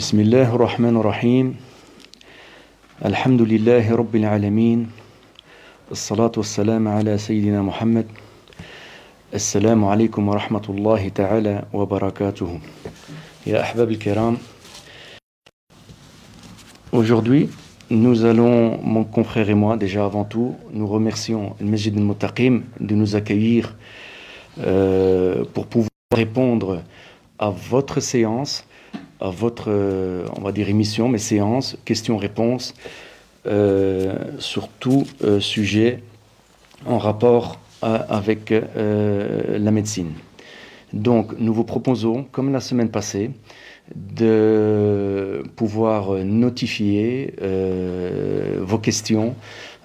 بسم الله الرحمن الرحيم الحمد لله رب العالمين الصلاة والسلام على سيدنا محمد السلام عليكم ورحمة الله تعالى وبركاته يا أحباب الكرام Aujourd'hui, nous allons, mon confrère et moi, déjà avant tout, nous remercions le Masjid al-Mutaqim de nous accueillir euh, pour pouvoir répondre à votre séance, à votre, euh, on va dire, émission, mes séances, questions-réponses, euh, sur tout euh, sujet en rapport avec la médecine. Donc, nous vous proposons, comme la semaine passée, de pouvoir notifier vos questions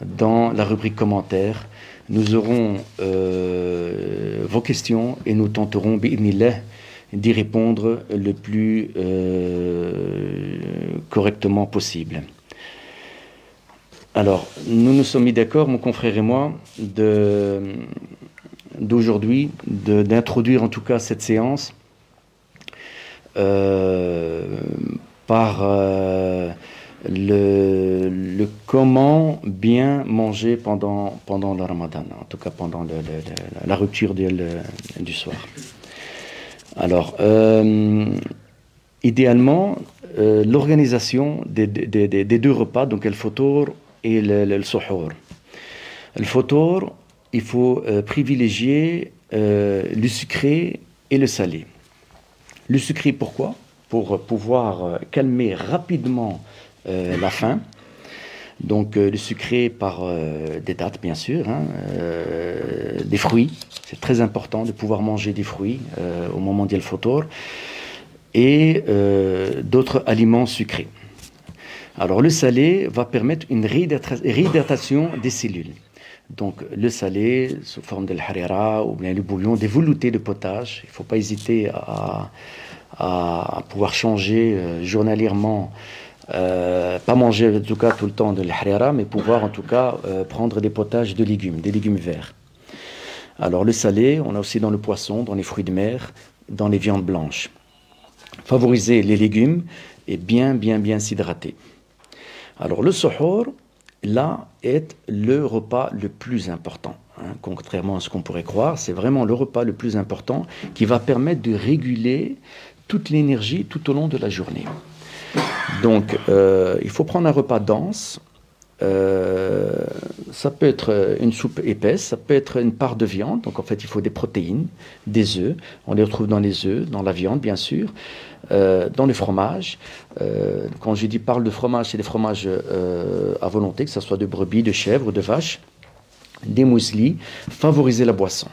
dans la rubrique commentaires. Nous aurons vos questions et nous tenterons, bi'idhnillah, d'y répondre le plus euh, correctement possible. Alors, nous nous sommes mis d'accord, mon confrère et moi, d'aujourd'hui, d'introduire en tout cas cette séance euh, par euh, le, comment bien manger pendant, pendant le ramadan, en tout cas pendant la rupture du soir. Alors, euh, idéalement, euh, l'organisation des, deux repas, donc le fotor et le, le, le suhoor. Le il faut euh, privilégier euh, le sucré et le salé. Le sucré, pourquoi? Pour pouvoir calmer rapidement la faim. Donc euh, le sucré par euh, des dattes, bien sûr, hein, euh, des fruits. C'est très important de pouvoir manger des fruits au moment du photor et d'autres aliments sucrés. Alors le salé va permettre une réhydrata- réhydratation des cellules. Donc le salé sous forme de l'harira ou bien le bouillon, des veloutés de potage. Il ne faut pas hésiter à, pouvoir changer journalièrement, euh, pas manger en tout cas tout le temps de l'harira, mais pouvoir en tout cas euh, prendre des potages de légumes, des légumes verts. Alors le salé, on a aussi dans le poisson, dans les fruits de mer, dans les viandes blanches. Favoriser les légumes et bien, bien, bien s'hydrater. Alors le suhoor, là, est le repas le plus important. hein. contrairement à ce qu'on pourrait croire, c'est vraiment le repas le plus important qui va permettre de réguler toute l'énergie tout au long de la journée. Donc, euh, il faut prendre un repas dense. Euh, ça peut être une soupe épaisse, ça peut être une part de viande. Donc, en fait, il faut des protéines, des œufs. On les retrouve dans les œufs, dans la viande, bien sûr, euh, dans le fromage. Quand je dis parle de fromage, c'est des fromages à volonté, que ce soit de brebis, de chèvre de vache, des mueslis. Favoriser la boisson.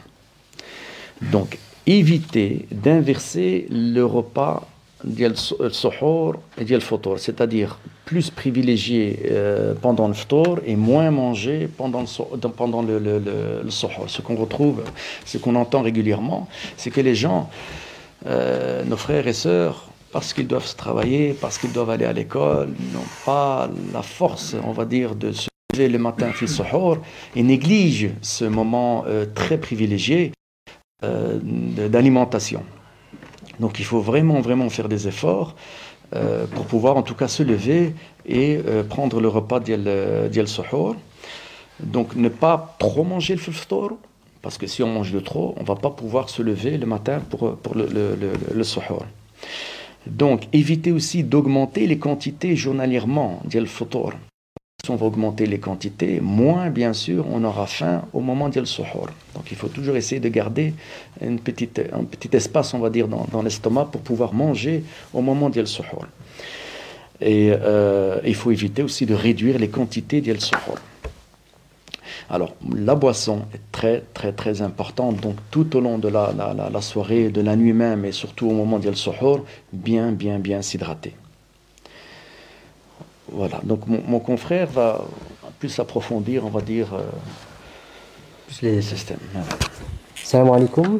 Donc, éviter d'inverser le repas ديال السحور et ديال الفطور, c'est-à-dire plus privilégier euh, pendant le ftour et moins manger pendant le, so- dans- pendant le, le, le, le suhoor. Ce qu'on retrouve, ce qu'on entend régulièrement, c'est que les gens, euh, nos frères et sœurs, parce qu'ils doivent se travailler, parce qu'ils doivent aller à l'école, n'ont pas la force, on va dire, de se lever le matin fait suhoor et négligent ce moment euh, très privilégié euh, de- d'alimentation. Donc il faut vraiment, vraiment faire des efforts euh, pour pouvoir en tout cas se lever et euh, prendre le repas d'Yal d'Yal Suhoor. Donc ne pas trop manger le ftour, parce que si on mange de trop, on ne va pas pouvoir se lever le matin pour, pour le, le, le, le suhoor. Donc éviter aussi d'augmenter les quantités journalièrement d'Yal Futur. On va augmenter les quantités, moins bien sûr on aura faim au moment d'Yal Suhoor. Donc il faut toujours essayer de garder un petit espace, on va dire, dans, l'estomac pour pouvoir manger au moment d'Yal Suhoor. Et euh, il faut éviter aussi de réduire les quantités d'Yal Suhoor. Alors, la boisson est très, très, très importante. Donc, tout au long de la, soirée, de la nuit même, et surtout au moment d'Yal Suhoor, bien, bien, bien s'hydrater. Voilà. Donc, mon, mon confrère va plus approfondir, on va dire, euh, Plus les- systèmes. Voilà. Salam alaikum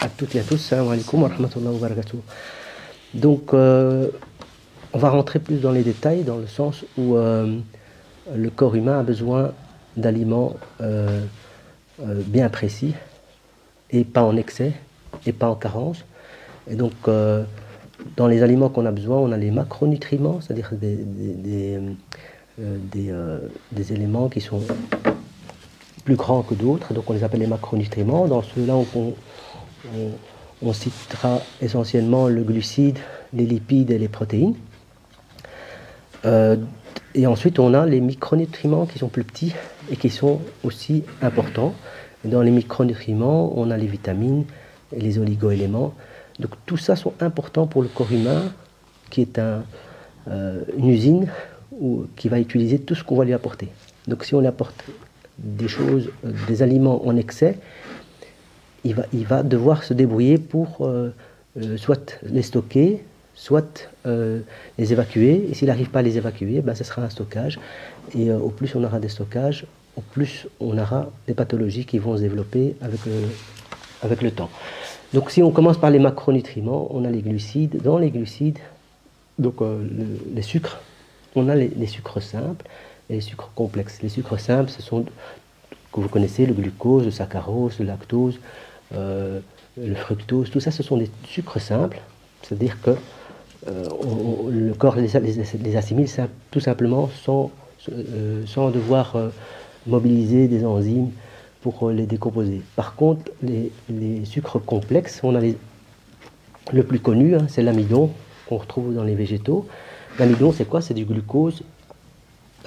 à toutes et à tous. Salam alaikum wa rahmatullahi wa barakatuh. Donc, euh, on va rentrer plus dans les détails, dans le sens où euh, le corps humain a besoin d'aliments bien précis et pas en excès et pas en carence. Et donc, dans les aliments qu'on a besoin, on a les macronutriments, c'est-à-dire des, des, des, éléments qui sont plus grands que d'autres, donc on les appelle les macronutriments. Dans ceux-là, on, on, citera essentiellement le glucide, les lipides et les protéines. et ensuite, on a les micronutriments qui sont plus petits et qui sont aussi importants. Dans les micronutriments, on a les vitamines et les oligoéléments. Donc tout ça sont importants pour le corps humain, qui est euh, une usine qui va utiliser tout ce qu'on va lui apporter. Donc si on lui apporte des choses, euh, des aliments en excès, il va, devoir se débrouiller pour euh, soit les stocker, soit les évacuer. Et s'il n'arrive pas à les évacuer, ben, ce sera un stockage. Et au plus on aura des stockages, au plus on aura des pathologies qui vont se développer avec le temps. Donc si on commence par les macronutriments, on a les glucides. Dans les glucides, donc euh, les sucres, on a les, sucres simples et les sucres complexes. Les sucres simples, ce sont, que vous connaissez, le glucose, le saccharose, le lactose, euh, le fructose, tout ça, ce sont des sucres simples. C'est-à-dire que euh, le corps les, assimile tout simplement sans, sans devoir mobiliser des enzymes pour euh, les décomposer. Par contre, les, sucres complexes, on a les, le plus connu, hein, c'est l'amidon qu'on retrouve dans les végétaux. L'amidon, c'est quoi? C'est du glucose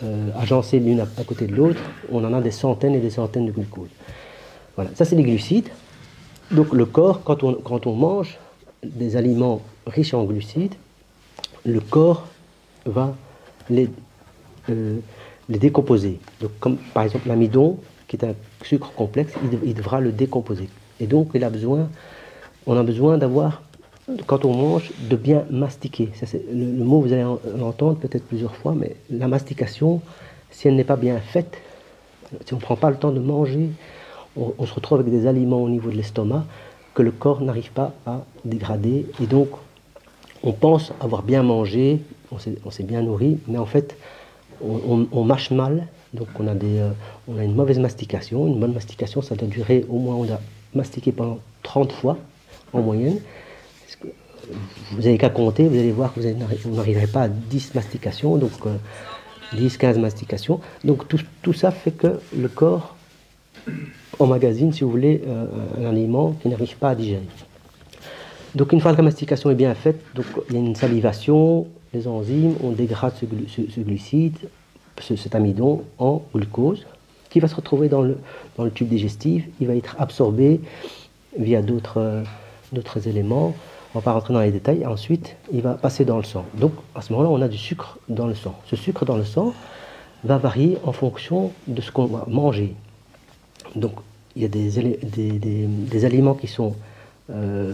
euh, agencé l'une à, côté de l'autre. On en a des centaines et des centaines de glucose. Voilà, ça c'est les glucides. Donc le corps, quand on, quand on mange des aliments riches en glucides, le corps va les, euh, les décomposer. Donc comme par exemple l'amidon, qui est un sucre complexe, il, devra le décomposer. Et donc, il a besoin, on a besoin d'avoir, quand on mange, de bien mastiquer. le, mot, vous allez l'entendre peut-être plusieurs fois, mais la mastication, si elle n'est pas bien faite, si on ne prend pas le temps de manger, on, se retrouve avec des aliments au niveau de l'estomac que le corps n'arrive pas à dégrader. Et donc, on pense avoir bien mangé, on s'est bien nourri, mais en fait, on, on mâche mal donc on a, des, euh, on a une mauvaise mastication. Une bonne mastication, ça doit durer au moins, on a mastiqué pendant 30 fois en moyenne. vous n'avez qu'à compter, vous allez voir que vous n'arriverez pas à 10 mastications, donc 10-15 euh, mastications. Donc tout, ça fait que le corps emmagasine, si vous voulez, euh, un aliment qui n'arrive pas à digérer. Donc une fois que la mastication est bien faite, donc, il y a une salivation, les enzymes, on dégrade ce glucide, cet amidon en glucose qui va se retrouver dans le, dans le tube digestif. Il va être absorbé via d'autres éléments. On va pas rentrer dans les détails. Ensuite, il va passer dans le sang. Donc, à ce moment-là, on a du sucre dans le sang. Ce sucre dans le sang va varier en fonction de ce qu'on va manger. Donc, il y a des, des, des, aliments qui sont euh, euh, euh,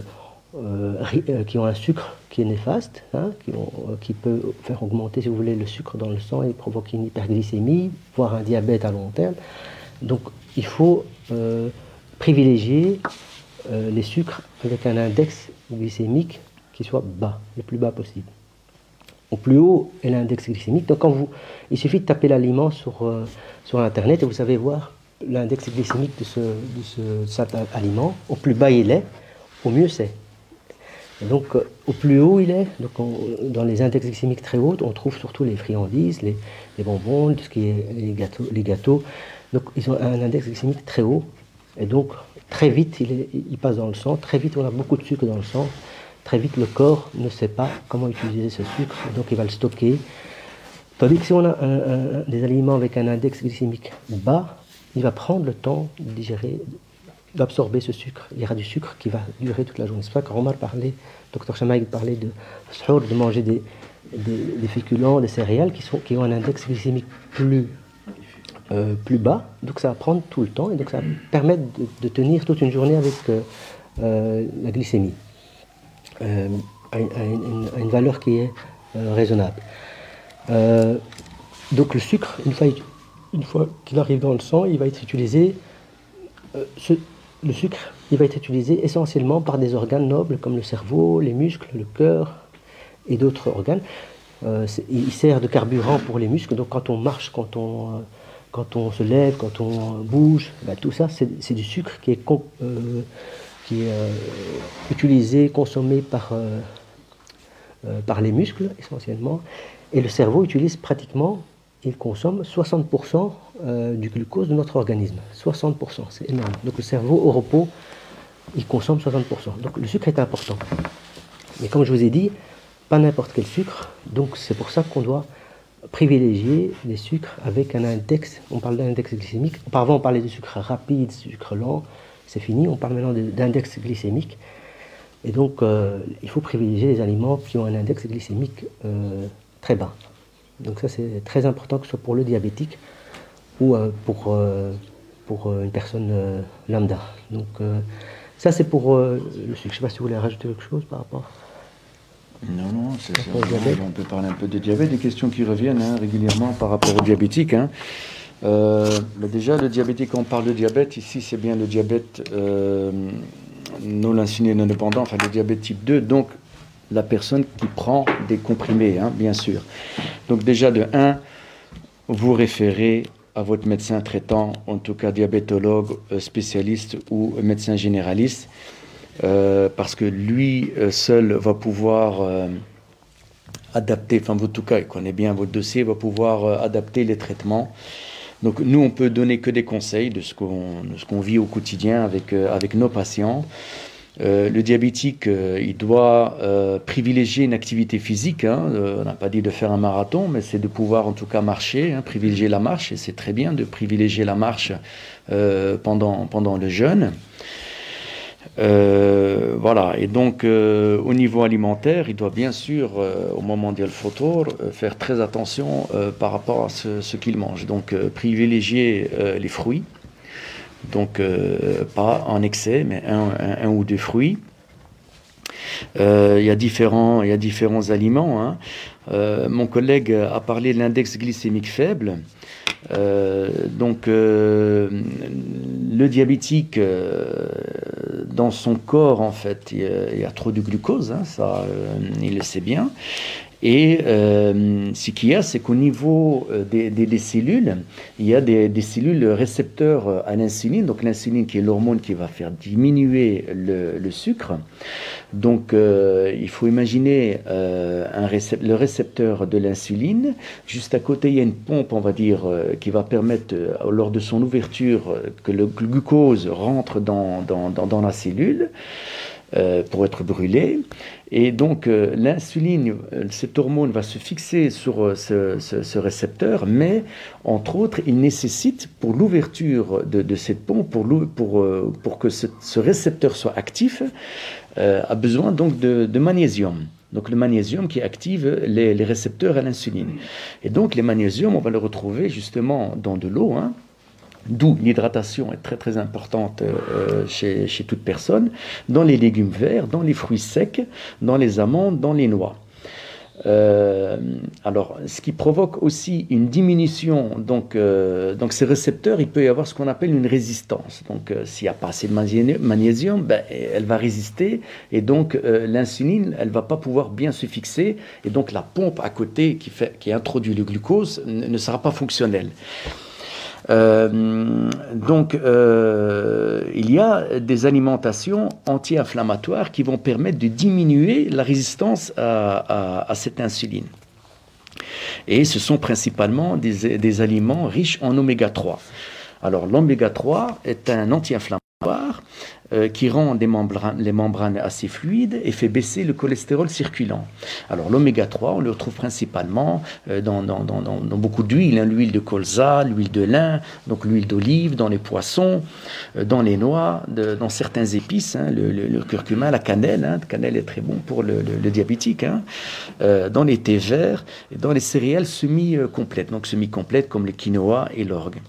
qui ont un sucre qui est néfaste, hein, qui, euh, qui, peut faire augmenter, si vous voulez, le sucre dans le sang et provoquer une hyperglycémie, voire un diabète à long terme. Donc il faut privilégier les sucres avec un index glycémique qui soit bas, le plus bas possible. Au plus haut est l'index glycémique. Donc quand vous, il suffit de taper l'aliment sur, sur Internet et vous savez voir l'index glycémique de, ce, de, ce, de cet aliment. Au plus bas il est, au mieux c'est donc, euh, au plus haut il est, donc dans les index glycémiques très hauts, on trouve surtout les friandises, les, bonbons, tout ce qui est les gâteaux, les gâteaux. Donc, ils ont un index glycémique très haut. Et donc, très vite, il, passe dans le sang. Très vite, on a beaucoup de sucre dans le sang. Très vite, le corps ne sait pas comment utiliser ce sucre. Donc, il va le stocker. Tandis que si on a des aliments avec un index glycémique bas, il va prendre le temps de digérer, d'absorber ce sucre. Il y aura du sucre qui va durer toute la journée. C'est pour ça que Omar parlait, Dr Chamaï parlait de de manger des, des, féculents, des céréales qui, sont, qui ont un index glycémique plus, euh, plus bas. Donc ça va prendre tout le temps et donc ça va permettre de, tenir toute une journée avec euh, euh, la glycémie à une, valeur qui est raisonnable. donc le sucre, une fois, une fois qu'il arrive dans le sang, il va être utilisé le sucre, il va être utilisé essentiellement par des organes nobles comme le cerveau, les muscles, le cœur et d'autres organes. Euh, il sert de carburant pour les muscles, donc quand on marche, quand on, euh, quand on se lève, quand on bouge, ben, tout ça, c'est du sucre qui est, euh, qui est utilisé, consommé par, par les muscles essentiellement. Et le cerveau utilise pratiquement, il consomme 60% du glucose de notre organisme. 60%, c'est énorme. Donc le cerveau au repos, il consomme 60%. Donc le sucre est important. Mais comme je vous ai dit, pas n'importe quel sucre. Donc c'est pour ça qu'on doit privilégier des sucres avec un index. On parle d'un index glycémique. Auparavant, on parlait de sucre rapide, sucre lent. C'est fini. On parle maintenant d'index glycémique. Et donc, euh, il faut privilégier les aliments qui ont un index glycémique euh, très bas. Donc ça, c'est très important que ce soit pour le diabétique ou euh, pour, pour une personne lambda. Donc ça, c'est pour le sucre. Je ne sais pas si vous voulez rajouter quelque chose par rapport. Non, non, c'est ça. On peut parler un peu de diabète, des questions qui reviennent hein, régulièrement par rapport au diabétique. Hein. Euh, déjà, le diabétique, quand on parle de diabète, ici, c'est bien le diabète euh, non insuline indépendant, enfin le diabète type 2, donc la personne qui prend des comprimés, hein, bien sûr. Donc déjà, de 1, vous référez à votre médecin traitant, en tout cas diabétologue, euh, spécialiste ou médecin généraliste. Euh, parce que lui euh, seul va pouvoir adapter, enfin en tout cas il connaît bien votre dossier, va pouvoir adapter les traitements. Donc nous on peut donner que des conseils de ce qu'on vit au quotidien avec, avec nos patients. Le diabétique, il doit privilégier une activité physique. Hein. on n'a pas dit de faire un marathon, mais c'est de pouvoir en tout cas marcher, hein, privilégier la marche. Et c'est très bien de privilégier la marche pendant, le jeûne. Euh, voilà, et donc euh, au niveau alimentaire, il doit bien sûr, euh, au moment du photo, faire très attention par rapport à ce, qu'il mange. Donc privilégier les fruits, donc pas en excès, mais un, ou deux fruits. Il y, a différents, il y a différents aliments. Hein. mon collègue a parlé de l'index glycémique faible. Euh, donc euh, le diabétique, euh, dans son corps, en fait, il y a, trop de glucose, hein, ça, il le sait bien. Et euh, ce qu'il y a, c'est qu'au niveau euh, des, cellules, il y a des, cellules récepteurs euh, à l'insuline. Donc l'insuline qui est l'hormone qui va faire diminuer le, sucre. Donc il faut imaginer un le récepteur de l'insuline. Juste à côté, il y a une pompe, on va dire, qui va permettre, lors de son ouverture, que le glucose rentre dans, dans, dans la cellule. Euh, pour être brûlé. Et donc euh, l'insuline, euh, cette hormone va se fixer sur ce, récepteur, mais entre autres, il nécessite pour l'ouverture de, cette pompe, pour, pour, pour que ce, récepteur soit actif, a besoin donc de, magnésium. Donc le magnésium qui active les, récepteurs à l'insuline. Et donc les magnésiums, on va le retrouver justement dans de l'eau. Hein, D'où l'hydratation est très très importante euh, chez, toute personne, dans les légumes verts, dans les fruits secs, dans les amandes, dans les noix. Euh, alors, ce qui provoque aussi une diminution, donc, euh, donc ces récepteurs, il peut y avoir ce qu'on appelle une résistance. Donc, s'il n'y a pas assez de magnésium, ben, elle va résister et donc l'insuline, elle va pas pouvoir bien se fixer et donc la pompe à côté qui, fait, qui introduit le glucose ne sera pas fonctionnelle. Euh, donc, euh, il y a des alimentations anti-inflammatoires qui vont permettre de diminuer la résistance à, cette insuline. Et ce sont principalement des, aliments riches en oméga 3. Alors, l'oméga 3 est un anti-inflammatoire qui rend les membranes assez fluides et fait baisser le cholestérol circulant. Alors l'oméga 3, on le retrouve principalement euh, dans, beaucoup d'huiles, hein, l'huile de colza, l'huile de lin, donc l'huile d'olive, dans les poissons, euh, dans les noix, dans certains épices, hein, le, curcuma, la cannelle, hein, la cannelle est très bon pour le, diabétique, dans les thés verts, dans les céréales semi-complètes, donc semi-complètes comme le quinoa et l'orgue.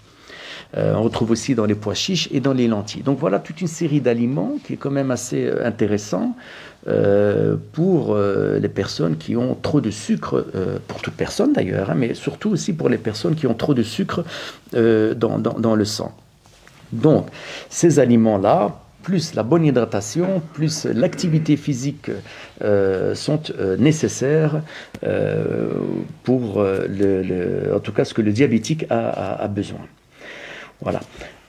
Euh, on retrouve aussi dans les pois chiches et dans les lentilles. Donc voilà toute une série d'aliments qui est quand même assez euh, intéressant euh, pour les personnes qui ont trop de sucre, pour toute personne d'ailleurs, hein, mais surtout aussi pour les personnes qui ont trop de sucre dans, le sang. Donc ces aliments-là, plus la bonne hydratation, plus l'activité physique sont nécessaires pour, le, en tout cas, ce que le diabétique a besoin. Voilà.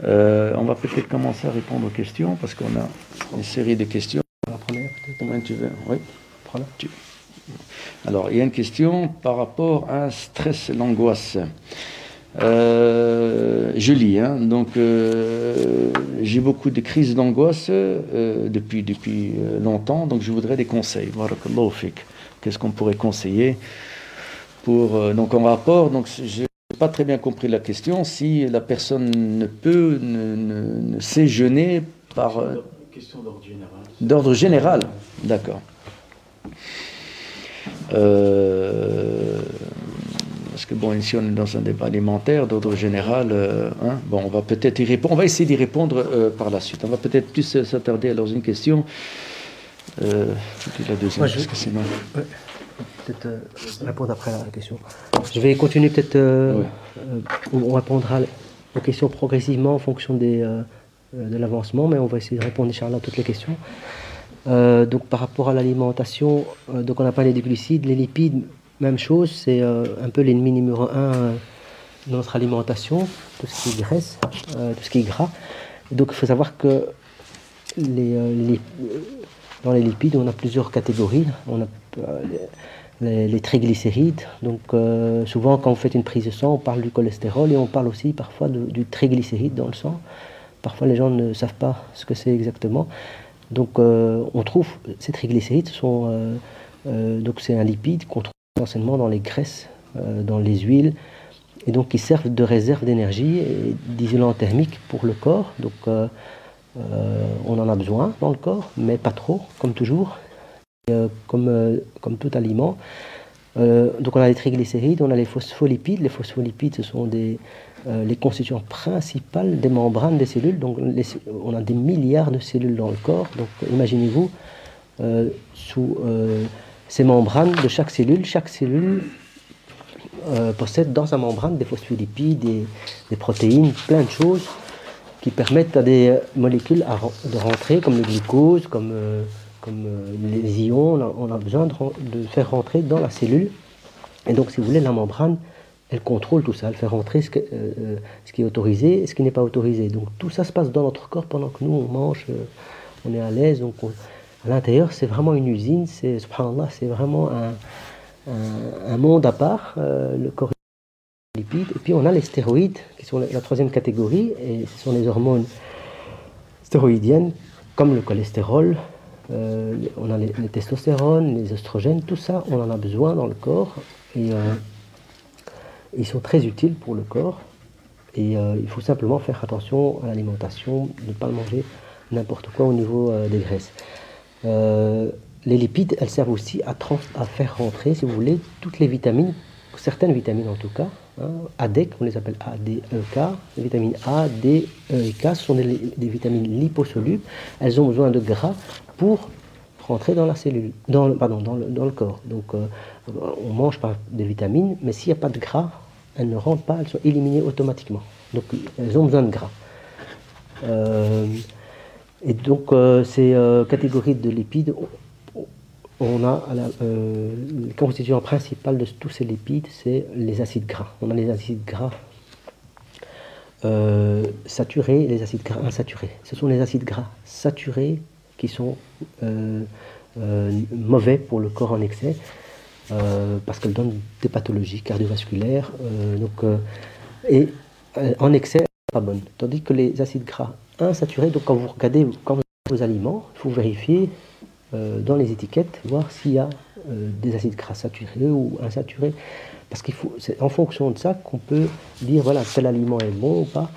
Euh, on va peut-être commencer à répondre aux questions parce qu'on a une série de questions. La première, peut-être. Tu veux Oui. Prends-la. Alors, il y a une question par rapport à stress et l'angoisse. Euh, je lis, hein. donc euh, j'ai beaucoup de crises d'angoisse euh, depuis, depuis longtemps, donc je voudrais des conseils. Qu'est-ce qu'on pourrait conseiller pour, donc en rapport, donc je pas très bien compris la question, si la personne ne peut, ne, ne, sait jeûner par... Question d'ordre général. D'ordre général, d'accord. Euh, parce que bon, ici on est dans un débat alimentaire d'ordre général. Euh, hein, bon, on va peut-être y répondre. On va essayer d'y répondre euh, par la suite. On va peut-être plus s'attarder à une question. Euh, la deuxième, Moi, je... parce que sinon. Peut-être répondre après à la question. Je vais continuer peut-être. on répondra aux questions progressivement en fonction des, de l'avancement, mais on va essayer de répondre, Inch'Allah, à toutes les questions. Euh, donc par rapport à l'alimentation, euh, donc on a parlé des glucides, les lipides, même chose, c'est euh, un peu l'ennemi numéro un de notre alimentation, tout ce qui est graisse, tout ce qui est gras. donc il faut savoir que les, dans les lipides, on a plusieurs catégories. On a les, triglycérides. Donc souvent quand on fait une prise de sang, on parle du cholestérol et on parle aussi parfois du triglycéride dans le sang. Parfois les gens ne savent pas ce que c'est exactement. Donc euh, on trouve ces triglycérides sont euh, euh, donc c'est un lipide qu'on trouve essentiellement dans les graisses, dans les huiles, et donc qui servent de réserve d'énergie et d'isolant thermique pour le corps. Donc on en a besoin dans le corps, mais pas trop, comme toujours, comme, comme tout aliment. donc on a les triglycérides, on a les phospholipides. Les phospholipides, ce sont euh, les constituants principales des membranes des cellules. Donc, on a des milliards de cellules dans le corps. Donc, imaginez-vous, euh, sous euh, ces membranes de chaque cellule, chaque cellule possède dans sa membrane des phospholipides, des, des, protéines, plein de choses qui permettent à des molécules de rentrer, comme le glucose, comme, comme les ions. On a, besoin de, faire rentrer dans la cellule. Et donc, si vous voulez, la membrane elle contrôle tout ça, elle fait rentrer ce, euh, ce qui est autorisé et ce qui n'est pas autorisé. Donc tout ça se passe dans notre corps pendant que nous on mange, euh, on est à l'aise. Donc à l'intérieur, c'est vraiment une usine, c'est vraiment un, monde à part, euh, le corps lipides. Et puis on a les stéroïdes, qui sont la, troisième catégorie, et ce sont les hormones stéroïdiennes, comme le cholestérol, on a les, testostérones, les oestrogènes, tout ça, on en a besoin dans le corps. Et ils sont très utiles pour le corps et euh, il faut simplement faire attention à l'alimentation, ne pas manger n'importe quoi au niveau euh, des graisses. Euh, les lipides, elles servent aussi à, faire rentrer, si vous voulez, toutes les vitamines, certaines vitamines en tout cas. Hein, ADEC, on les appelle A, D, E, K. Les vitamines A, D, E et K sont des, vitamines liposolubles. Elles ont besoin de gras pour rentrer dans la cellule, dans, le, corps. Donc on mange pas des vitamines, mais s'il n'y a pas de gras, elles ne rentrent pas, elles sont éliminées automatiquement. Donc elles ont besoin de gras. Euh, et donc euh, ces euh, catégories de lipides, on a le constituant de tous ces lipides, c'est les acides gras. On a les acides gras saturés et les acides gras insaturés. Ce sont les acides gras saturés qui sont mauvais pour le corps en excès. Euh, parce qu'elle donne des pathologies cardiovasculaires. Euh, donc, euh, et en excès, pas bonne. Tandis que les acides gras insaturés, donc quand vous regardez quand vous vos aliments, il faut vérifier dans les étiquettes, voir s'il y a des acides gras saturés ou insaturés. Parce qu'il faut, c'est en fonction de ça qu'on peut dire voilà, tel aliment est bon ou pas.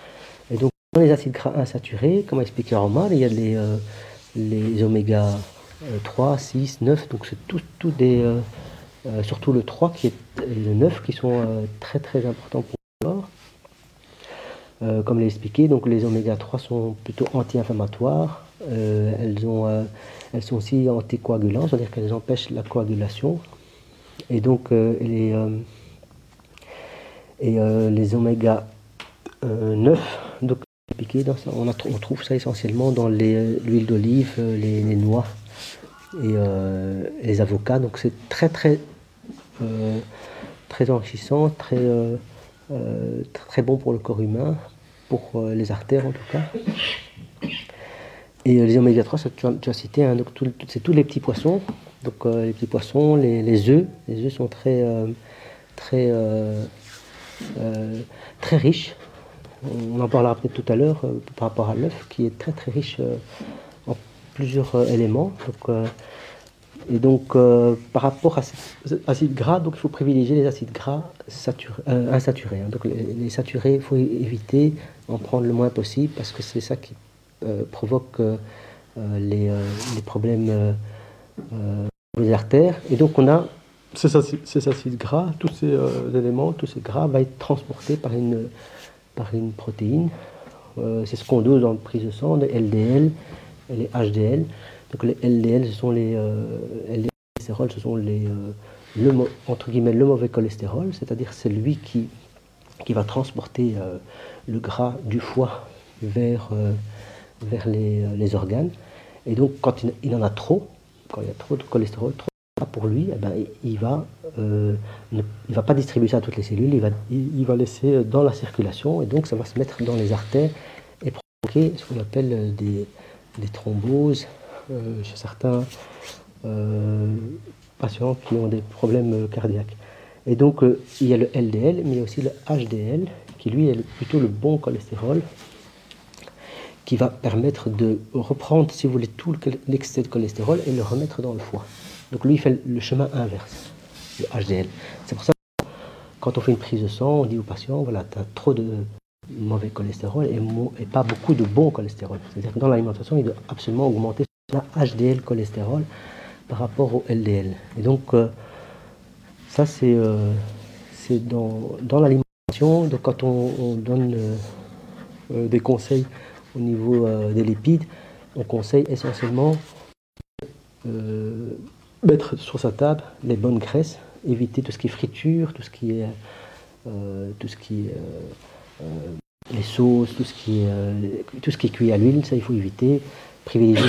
Et donc, dans les acides gras insaturés, comme expliqué Omar, il y a les, les oméga 3, 6, 9, donc c'est tout, tout des euh, surtout le 3 qui est, le 9 qui sont euh, très très importants pour le corps. Euh, comme l'a expliqué, donc les oméga 3 sont plutôt anti-inflammatoires. elles, ont, elles sont aussi anticoagulantes, c'est-à-dire qu'elles empêchent la coagulation. Et donc les oméga 9, donc, on, trouve ça essentiellement dans l'huile d'olive, les, les, noix et les avocats. Donc c'est très très euh, très enrichissant, très, euh, euh, très bon pour le corps humain, pour les artères en tout cas. Et les oméga 3, tu as, cité, hein, c'est tous les petits poissons, Donc les petits poissons, les, les, œufs, les œufs sont très, très, très riches. On en parlera peut-être tout à l'heure par rapport à l'œuf qui est très très riche en plusieurs éléments. Donc, et donc, euh, par rapport à ces acides gras, donc il faut privilégier les acides gras euh, insaturés. Hein. Donc, les, saturés, il faut éviter en prendre le moins possible parce que c'est ça qui euh, provoque les, problèmes des artères. Et donc, on a ces acides, gras, tous ces éléments, tous ces gras, vont être transportés par une, par une protéine. c'est ce qu'on dose dans le prise de sang, les LDL et les HDL. Donc les LDL, ce sont les, euh, ce sont les, euh, le, entre guillemets, le mauvais cholestérol, c'est-à-dire c'est lui qui, qui va transporter euh, le gras du foie vers, les, les, organes. Et donc quand il, en a trop, quand il y a trop de cholestérol, trop pour lui, eh ben, il va, il va pas distribuer ça à toutes les cellules, il va, laisser dans la circulation et donc ça va se mettre dans les artères et provoquer ce qu'on appelle des, des thromboses, euh, chez certains euh, patients qui ont des problèmes cardiaques. Et donc, euh, il y a le LDL, mais il y a aussi le HDL, qui lui est plutôt le bon cholestérol, qui va permettre de reprendre, si vous voulez, tout l'excès de cholestérol et le remettre dans le foie. Donc lui, il fait le chemin inverse, le HDL. C'est pour ça que quand on fait une prise de sang, on dit au patient, voilà, tu as trop de mauvais cholestérol et, pas beaucoup de bon cholestérol. C'est-à-dire que dans l'alimentation, il doit absolument augmenter la HDL cholestérol par rapport au LDL. Et donc, euh, ça, c'est euh, dans, dans l'alimentation. Quand on, donne euh, des conseils au niveau des lipides, on conseille essentiellement mettre sur sa table les bonnes graisses, éviter tout ce qui est friture, tout ce qui est, tout ce qui les sauces, tout ce qui est, tout ce qui est cuit à l'huile, ça il faut éviter privilégier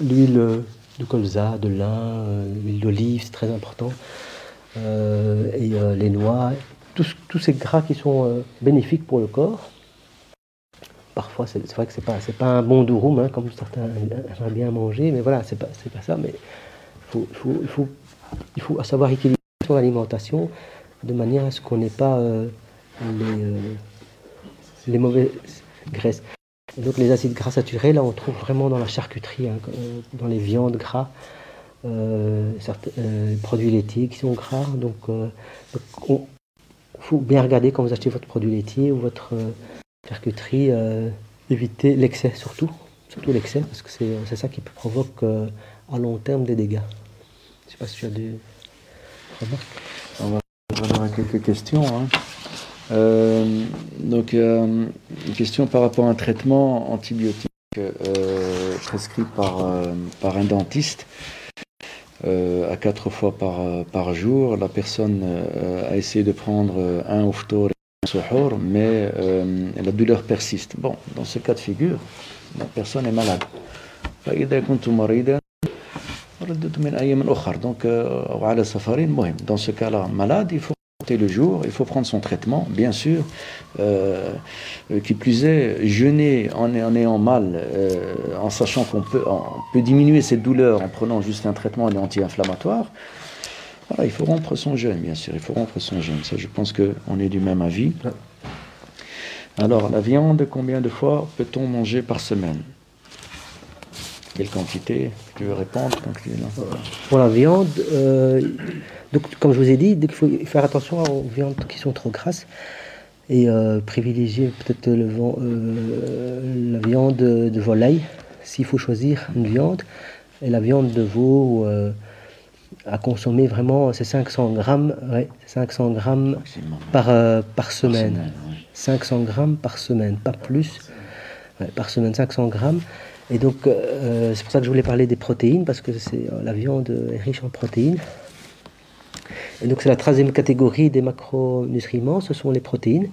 l'huile de colza, de lin, euh, l'huile d'olive, c'est très important, euh, et euh, les noix, tous, tous, ces gras qui sont bénéfiques pour le corps. Parfois, c'est vrai que c'est pas, pas un bon durum, hein, comme certains aimeraient bien manger, mais voilà, c'est pas, pas ça. Mais faut, faut, il, faut, il faut savoir équilibrer son alimentation de manière à ce qu'on n'ait pas les, les mauvaises graisses donc les acides gras saturés, là on trouve vraiment dans la charcuterie, hein, euh, dans les viandes gras, euh, certains euh, produits laitiers qui sont gras. Donc il faut bien regarder quand vous achetez votre produit laitier ou votre charcuterie, éviter l'excès surtout, surtout l'excès, parce que c'est ça qui provoque à long terme des dégâts. Je ne sais pas si tu as des remarques. On va avoir quelques questions. Hein. Euh, donc, euh, une question par rapport à un traitement antibiotique euh, prescrit par, par un dentiste à quatre fois par, par jour. La personne a essayé de prendre un ophtor et un suhour, mais la douleur persiste. Bon, dans ce cas de figure, la personne est malade. Donc, dans ce cas-là, malade, il faut le jour, il faut prendre son traitement, bien sûr. Euh, qui plus est, jeûner en, en ayant mal, euh, en sachant qu'on peut, peut diminuer cette douleur en prenant juste un traitement anti-inflammatoire. Voilà, il faut rompre son jeûne, bien sûr, il faut rompre son jeûne. Ça, je pense qu'on est du même avis. Alors, la viande, combien de fois peut-on manger par semaine? Quelle quantité Tu veux répondre Pour la viande, euh, donc, comme je vous ai dit, il faut faire attention aux viandes qui sont trop grasses et euh, privilégier peut-être euh, la viande de volaille. S'il faut choisir une viande et la viande de veau euh, à consommer vraiment c'est 500 grammes 500 grammes par, par semaine 500 grammes par semaine pas plus. Par semaine 500 grammes et donc c'est pour ça que je voulais parler des protéines parce que la viande est riche en protéines et donc c'est la troisième catégorie des macronutriments, ce sont les protéines.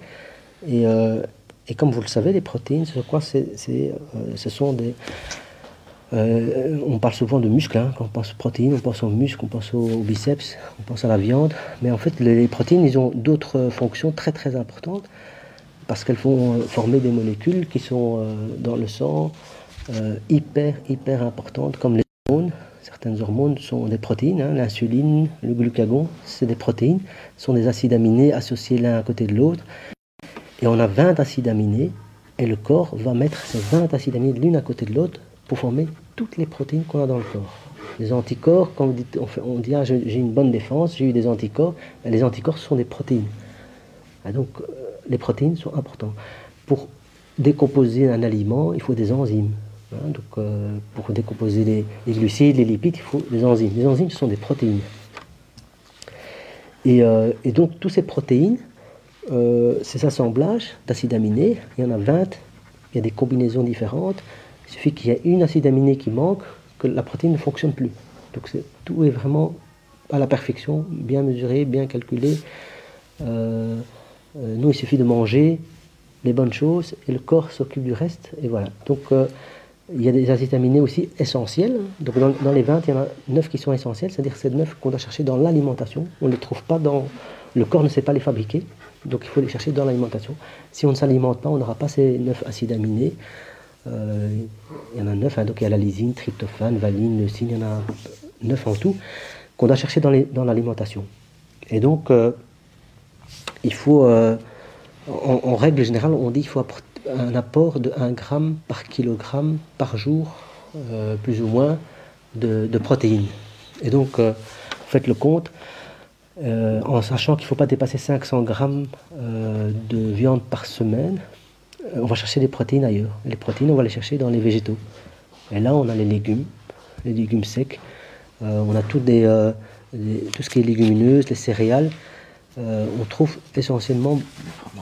Et, euh, et comme vous le savez, les protéines, c'est quoi? C'est, euh, Ce sont des... Euh, on parle souvent de muscles, hein. quand on pense aux protéines, on pense aux muscles, on pense aux biceps, on pense à la viande. Mais en fait, les, protéines, ils ont d'autres fonctions très très importantes parce qu'elles vont former des molécules qui sont dans le sang hyper hyper importantes, comme les hormones, certaines hormones sont des protéines, hein, l'insuline, le glucagon, c'est des protéines, sont des acides aminés associés l'un à côté de l'autre. Et on a 20 acides aminés, et le corps va mettre ces 20 acides aminés l'une à côté de l'autre pour former toutes les protéines qu'on a dans le corps. Les anticorps, quand on, dit ah, j'ai une bonne défense, j'ai eu des anticorps, les anticorps sont des protéines. Ah, donc euh, les protéines sont importantes. Pour décomposer un aliment, il faut des enzymes. Hein, donc, euh, pour décomposer les, glucides, les lipides, il faut des enzymes. Les enzymes, sont des protéines. Et, euh, donc, toutes ces protéines, euh, ces assemblages d'acides aminés, il y en a 20, il y a des combinaisons différentes. Il suffit qu'il y ait une acide aminé qui manque, que la protéine ne fonctionne plus. Donc, tout est vraiment à la perfection, bien mesuré, bien calculé. nous, il suffit de manger les bonnes choses et le corps s'occupe du reste. Et voilà. Donc, il y a des acides aminés aussi essentiels. Donc dans, les 20, il y en a 9 qui sont essentiels, c'est-à-dire c'est 9 qu'on doit chercher dans l'alimentation. On ne les trouve pas dans... Le corps ne sait pas les fabriquer, donc il faut les chercher dans l'alimentation. Si on ne s'alimente pas, on n'aura pas ces 9 acides aminés. Euh, il y en a 9, hein. donc il y a la lysine, tryptophane, valine, leucine, il y en a 9 en tout, qu'on doit chercher dans l'alimentation. Et donc, euh, il faut... Euh, en, règle générale, on dit qu'il faut apporter un apport de 1 gramme par kilogramme par jour, euh, plus ou moins, de, protéines. Et donc, euh, faites le compte, euh, en sachant qu'il ne faut pas dépasser 500 grammes de viande par semaine, on va chercher des protéines ailleurs. Les protéines, on va les chercher dans les végétaux. Et là, on a les légumes, les légumes secs, on a tout, tout ce qui est légumineuse, les céréales. Euh, on trouve essentiellement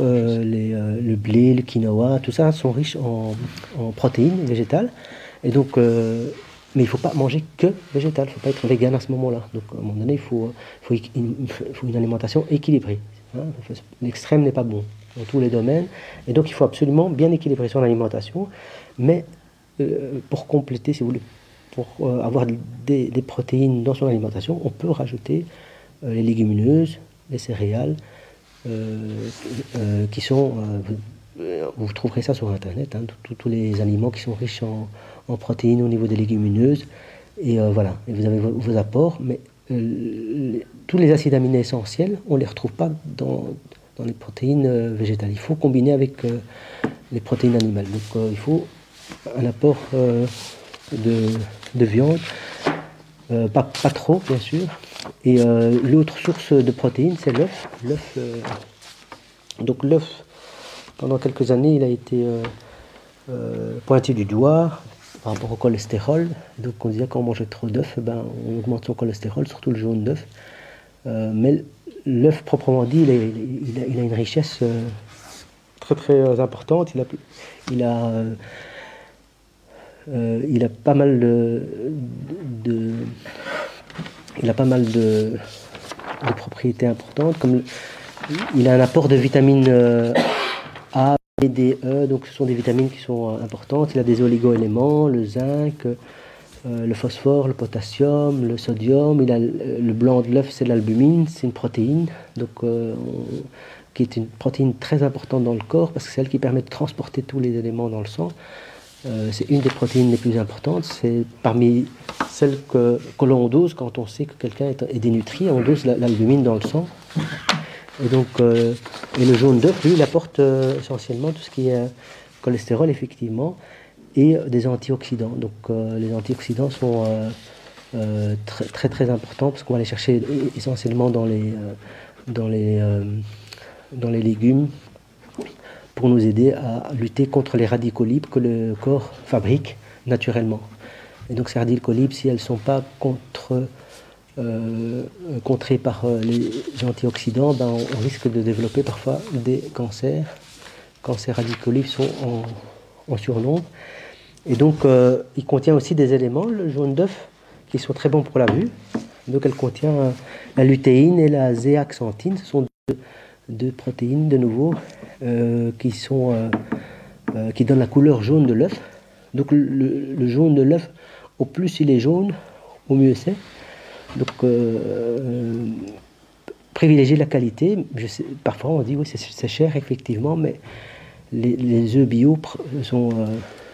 euh, euh, le blé, le quinoa, tout ça sont riches en, protéines végétales. Et donc, mais il ne faut pas manger que végétal, il ne faut pas être vegan à ce moment-là. Donc à un moment donné, il faut, une, alimentation équilibrée. Hein. L'extrême n'est pas bon dans tous les domaines. Et donc il faut absolument bien équilibrer son alimentation. Mais pour compléter, si vous voulez, pour avoir des, des, protéines dans son alimentation, on peut rajouter les légumineuses, les céréales, euh, euh, qui sont, euh, vous trouverez ça sur Internet, hein, tous les aliments qui sont riches en, protéines au niveau des légumineuses. Et voilà, et vous avez vos, apports, mais tous les acides aminés essentiels, on ne les retrouve pas dans, les protéines végétales. Il faut combiner avec les protéines animales. Donc il faut un apport de, viande, pas, pas, trop bien sûr, et euh, l'autre source de protéines, c'est l'œuf. L'œuf, euh, donc l'œuf, pendant quelques années, il a été euh, pointé du doigt par rapport au cholestérol. Donc on disait qu'on mangeait trop d'œufs, ben, on augmente son cholestérol, surtout le jaune d'œuf. mais l'œuf proprement dit, il, a, une richesse très très importante. Il a, il a pas mal de il a pas mal de, propriétés importantes, comme il a un apport de vitamines euh, A, B, D, E, donc ce sont des vitamines qui sont euh, importantes. Il a des oligo-éléments, le zinc, euh, le phosphore, le potassium, le sodium. Il a le blanc de l'œuf, c'est l'albumine, c'est une protéine, donc qui est une protéine très importante dans le corps parce que c'est elle qui permet de transporter tous les éléments dans le sang. Euh, c'est une des protéines les plus importantes. C'est parmi celles que, que l'on dose quand on sait que quelqu'un est, dénutri. On dose l'albumine dans le sang. Et donc, euh, et le jaune d'œuf, lui, il apporte euh, essentiellement tout ce qui est cholestérol, effectivement, et des antioxydants. Donc, les antioxydants sont très, très, très importants parce qu'on va les chercher essentiellement dans les, dans les, dans les légumes, pour nous aider à lutter contre les radicaux libres que le corps fabrique naturellement. Et donc ces radicaux libres, si elles ne sont pas contre, euh, contrées par euh, les antioxydants, ben on, risque de développer parfois des cancers quand ces radicaux libres sont en, surnombre. Et donc euh, il contient aussi des éléments, le jaune d'œuf, qui sont très bons pour la vue. Donc elle contient la lutéine et la zéaxanthine, ce sont deux protéines de nouveau euh, qui, sont, euh, euh, qui donnent la couleur jaune de l'œuf. Donc le, jaune de l'œuf, au plus il est jaune, au mieux c'est. Donc privilégier la qualité. Je sais, parfois on dit oui c'est cher effectivement, mais les, œufs bio sont,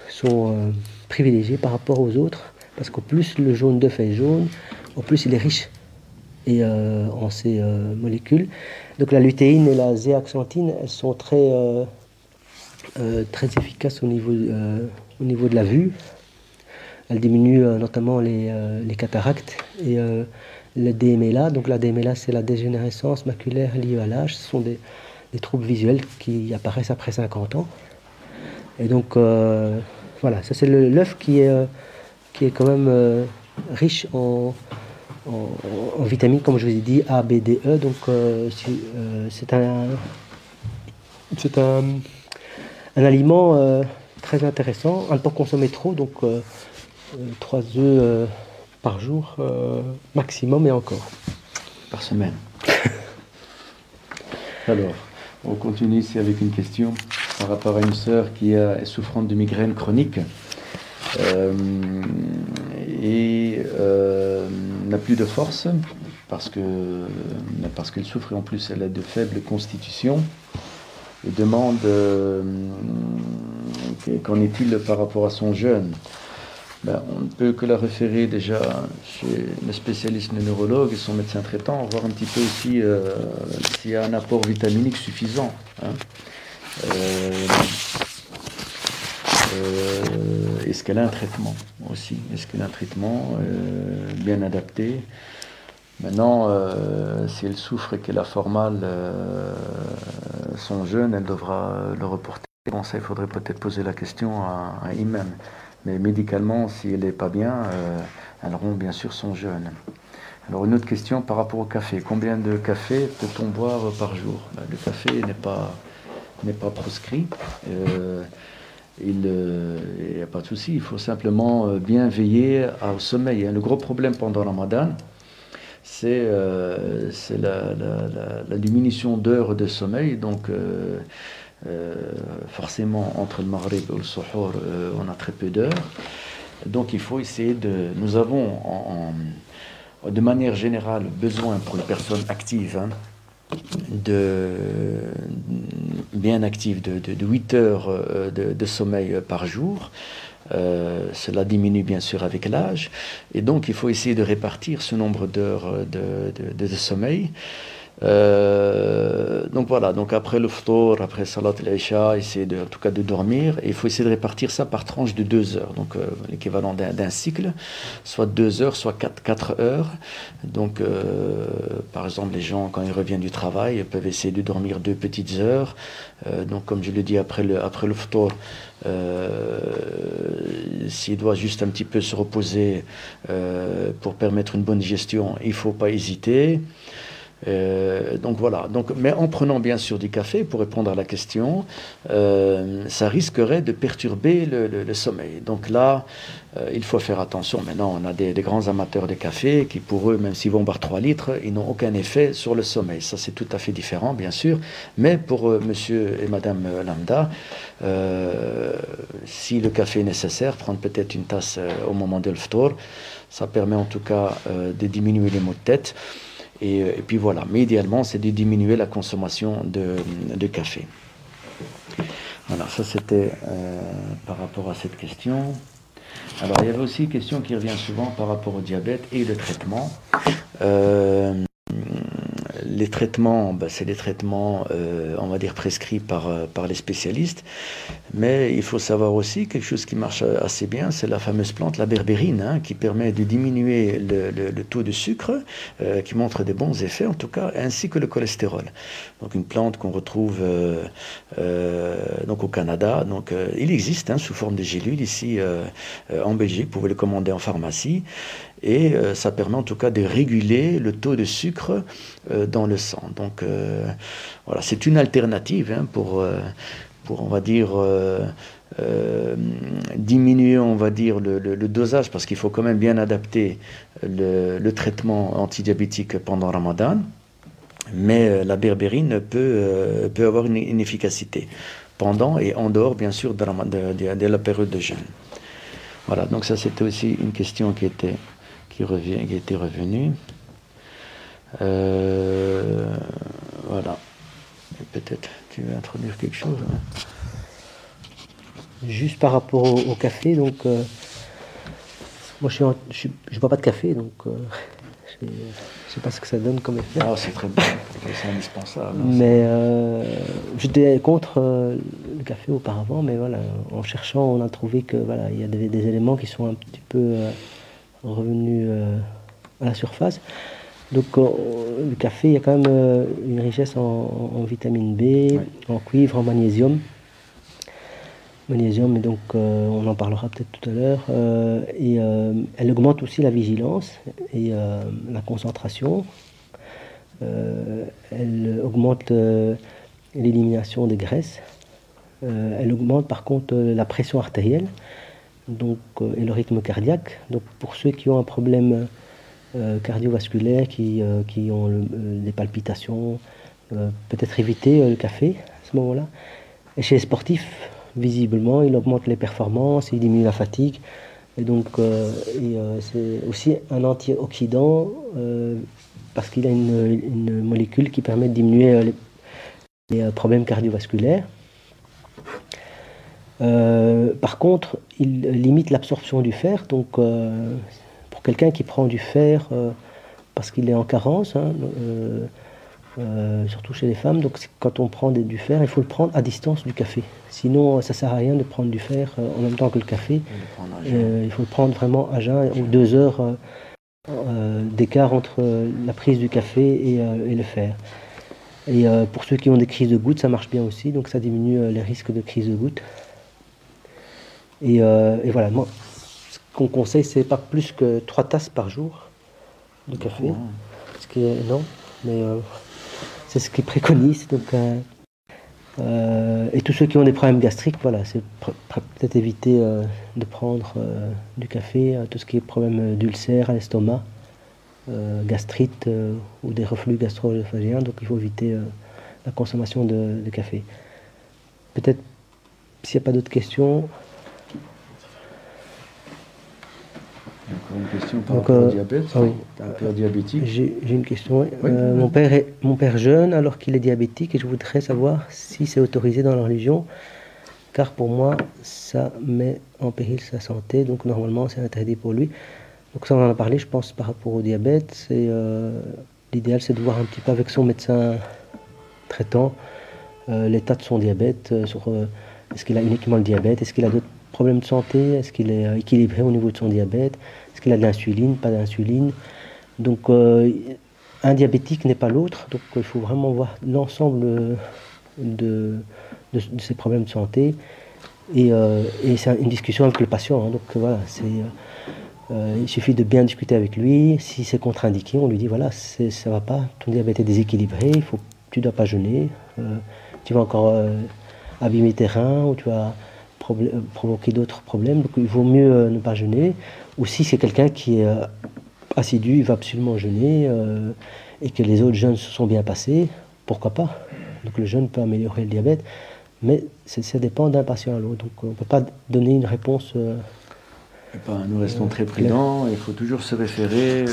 sont privilégiés par rapport aux autres parce qu'au plus le jaune d'œuf est jaune, au plus il est riche et, en ces molécules. Donc la lutéine et la zéaxanthine, elles sont très, très efficaces au niveau, au niveau de la vue. Elles diminuent notamment les, les, cataractes et le DMLA. Donc la DMLA, c'est la dégénérescence maculaire liée à l'âge. Ce sont des, troubles visuels qui apparaissent après 50 ans. Et donc euh, voilà, ça c'est l'œuf qui est, euh, qui est quand même euh, riche en, en, vitamines, comme je vous ai dit, A, B, D, E. Donc c'est un, c'est un, un, aliment très intéressant, à ne pas consommer trop. Donc 3 œufs par jour euh, maximum et encore. Par semaine. Alors, on continue ici avec une question par rapport à une sœur qui est souffrante de migraine chronique euh, et euh, n'a plus de force parce que parce qu'elle souffre en plus elle a de faibles constitutions et demande qu'en est-il par rapport à son jeûne? Ben, on ne peut que la référer déjà chez le spécialiste le neurologue et son médecin traitant, voir un petit peu aussi euh, s'il y a un apport vitaminique suffisant. Hein. Euh, euh, est-ce qu'elle a un traitement aussi Est-ce qu'elle a un traitement bien adapté Maintenant, si elle souffre et qu'elle a fort mal son jeûne, elle devra le reporter. Bon, ça, il faudrait peut-être poser la question à, à Imam. Mais médicalement, si elle n'est pas bien, euh, elle rompt bien sûr son jeûne. Alors une autre question par rapport au café. Combien de café peut-on boire par jour? Ben, Le café n'est pas, n'est pas proscrit. Euh, il n'y euh, a pas de souci, il faut simplement bien veiller au sommeil. Le gros problème pendant Ramadan, c'est la, la, diminution d'heures de sommeil. Donc euh, forcément, entre le Maghreb et le euh, on a très peu d'heures. Donc il faut essayer de... Nous avons de manière générale besoin pour les personnes actives hein, de bien actives de, de, 8 heures euh, de, sommeil par jour. cela diminue bien sûr avec l'âge et donc il faut essayer de répartir ce nombre d'heures de, sommeil euh, donc voilà, donc après le ftour, après salat al-isha, essayer de, en tout cas de dormir, il faut essayer de répartir ça par tranche de deux heures, donc euh, l'équivalent d'un cycle, soit deux heures, soit quatre, heures. Donc euh, par exemple, les gens, quand ils reviennent du travail, peuvent essayer de dormir deux petites heures. donc comme je l'ai dit, après le, après le ftour, s'il doit juste un petit peu se reposer pour permettre une bonne digestion, il ne faut pas hésiter. Euh, donc voilà. Donc, mais en prenant bien sûr du café, pour répondre à la question, euh, ça risquerait de perturber le, sommeil. Donc là, euh, il faut faire attention. Maintenant, on a des, grands amateurs de café qui, pour eux, même s'ils vont boire 3 litres, ils n'ont aucun effet sur le sommeil. Ça, c'est tout à fait différent, bien sûr. Mais pour monsieur et madame Lambda, si le café est nécessaire, prendre peut-être une tasse au moment de l'ftour, ça permet en tout cas de diminuer les maux de tête. Euh, et, puis voilà, mais idéalement, c'est de diminuer la consommation de, café. Voilà, ça c'était euh, par rapport à cette question. Alors, il y avait aussi une question qui revient souvent par rapport au diabète et le traitement. Euh, les traitements, bah, c'est des traitements, euh, on va dire, prescrits par, euh, par les spécialistes. Mais il faut savoir aussi quelque chose qui marche assez bien, c'est la fameuse plante, la berbérine, hein, qui permet de diminuer le, le, taux de sucre, euh, qui montre des bons effets en tout cas, ainsi que le cholestérol. Donc une plante qu'on retrouve donc au Canada. Donc il existe hein, sous forme de gélules ici en Belgique. Vous pouvez le commander en pharmacie et euh, ça permet en tout cas de réguler le taux de sucre euh, dans le sang. Donc euh, voilà, c'est une alternative hein, pour, pour, on va dire, diminuer, on va dire, le, dosage, parce qu'il faut quand même bien adapter le, traitement antidiabétique pendant Ramadan. Mais la berbérine peut, peut avoir une, efficacité pendant et en dehors, bien sûr, de la période de jeûne. Voilà, donc ça c'était aussi une question qui était qui, revient, qui était revenu. Euh, voilà. Peut-être tu veux introduire quelque chose. Hein? Juste par rapport au, café, donc euh, Moi, je ne bois pas de café, donc je ne sais pas ce que ça donne comme effet. Ah, c'est très bien, c'est indispensable. Hein, mais j'étais contre le café auparavant, mais voilà, en cherchant, on a trouvé que voilà, il y a des, des éléments qui sont un petit peu revenus à la surface. Donc le café, il y a quand même euh, une richesse en, vitamine B, en cuivre, en magnésium. Magnésium, et donc euh, on en parlera peut-être tout à l'heure. Euh, et elle augmente aussi la vigilance et la concentration. elle augmente l'élimination des graisses. elle augmente par contre la pression artérielle donc, et le rythme cardiaque. Donc pour ceux qui ont un problème euh, cardiovasculaires qui, euh, qui ont euh, des palpitations, peut-être éviter le café à ce moment-là. Et chez les sportifs, visiblement, il augmente les performances, il diminue la fatigue. Et donc, c'est aussi un antioxydant parce qu'il a une, molécule qui permet de diminuer les, problèmes cardiovasculaires. Par contre, il limite l'absorption du fer, donc quelqu'un qui prend du fer euh, parce qu'il est en carence, hein, euh, euh, surtout chez les femmes, donc quand on prend du fer, il faut le prendre à distance du café. Sinon, ça sert à rien de prendre du fer en même temps que le café. il faut le prendre vraiment à jeun, ou deux heures d'écart entre la prise du café et, le fer. Et pour ceux qui ont des crises de gouttes, ça marche bien aussi, donc ça diminue les risques de crise de gouttes. Et, et voilà, moi, qu'on conseille, c'est pas plus que 3 tasses par jour de café, ce qui est énorme, mais euh, c'est ce qu'ils préconisent. Donc, euh, euh, et tous ceux qui ont des problèmes gastriques, voilà, c'est peut-être éviter de prendre du café, tout ce qui est problème d'ulcère à l'estomac, gastrite ou des reflux gastro-œsophagiens, donc il faut éviter la consommation de café. Peut-être, s'il n'y a pas d'autres questions, une question par rapport au euh, diabète, ah père diabétique. J'ai une question. Euh, mon, père est, mon père jeune alors qu'il est diabétique et je voudrais savoir si c'est autorisé dans la religion, car pour moi ça met en péril sa santé, donc normalement c'est interdit pour lui. Donc ça on en a parlé, je pense, par rapport au diabète. C'est euh, l'idéal, c'est de voir un petit peu avec son médecin traitant l'état de son diabète, sur est-ce qu'il a uniquement le diabète, est-ce qu'il a d'autres problèmes de santé, est-ce qu'il est équilibré au niveau de son diabète, est-ce qu'il a de l'insuline, pas d'insuline. Donc euh, un diabétique n'est pas l'autre, donc il faut vraiment voir l'ensemble de, ses problèmes de santé. Et, euh, c'est une discussion avec le patient. Hein. donc voilà, euh, il suffit de bien discuter avec lui. Si c'est contre-indiqué, on lui dit voilà, c'est, ça va pas, ton diabète est déséquilibré, il faut, tu dois pas jeûner, tu vas encore abîmer tes reins ou tu vas provoquer d'autres problèmes. Donc il vaut mieux ne pas jeûner. Ou si c'est quelqu'un qui est euh, assidu, il va absolument jeûner, euh, et que les autres jeûnes se sont bien passés, pourquoi pas? Donc le jeûne peut améliorer le diabète, mais ça dépend d'un patient à l'autre. Donc on ne peut pas donner une réponse. Euh, nous restons très prudents, il faut toujours se référer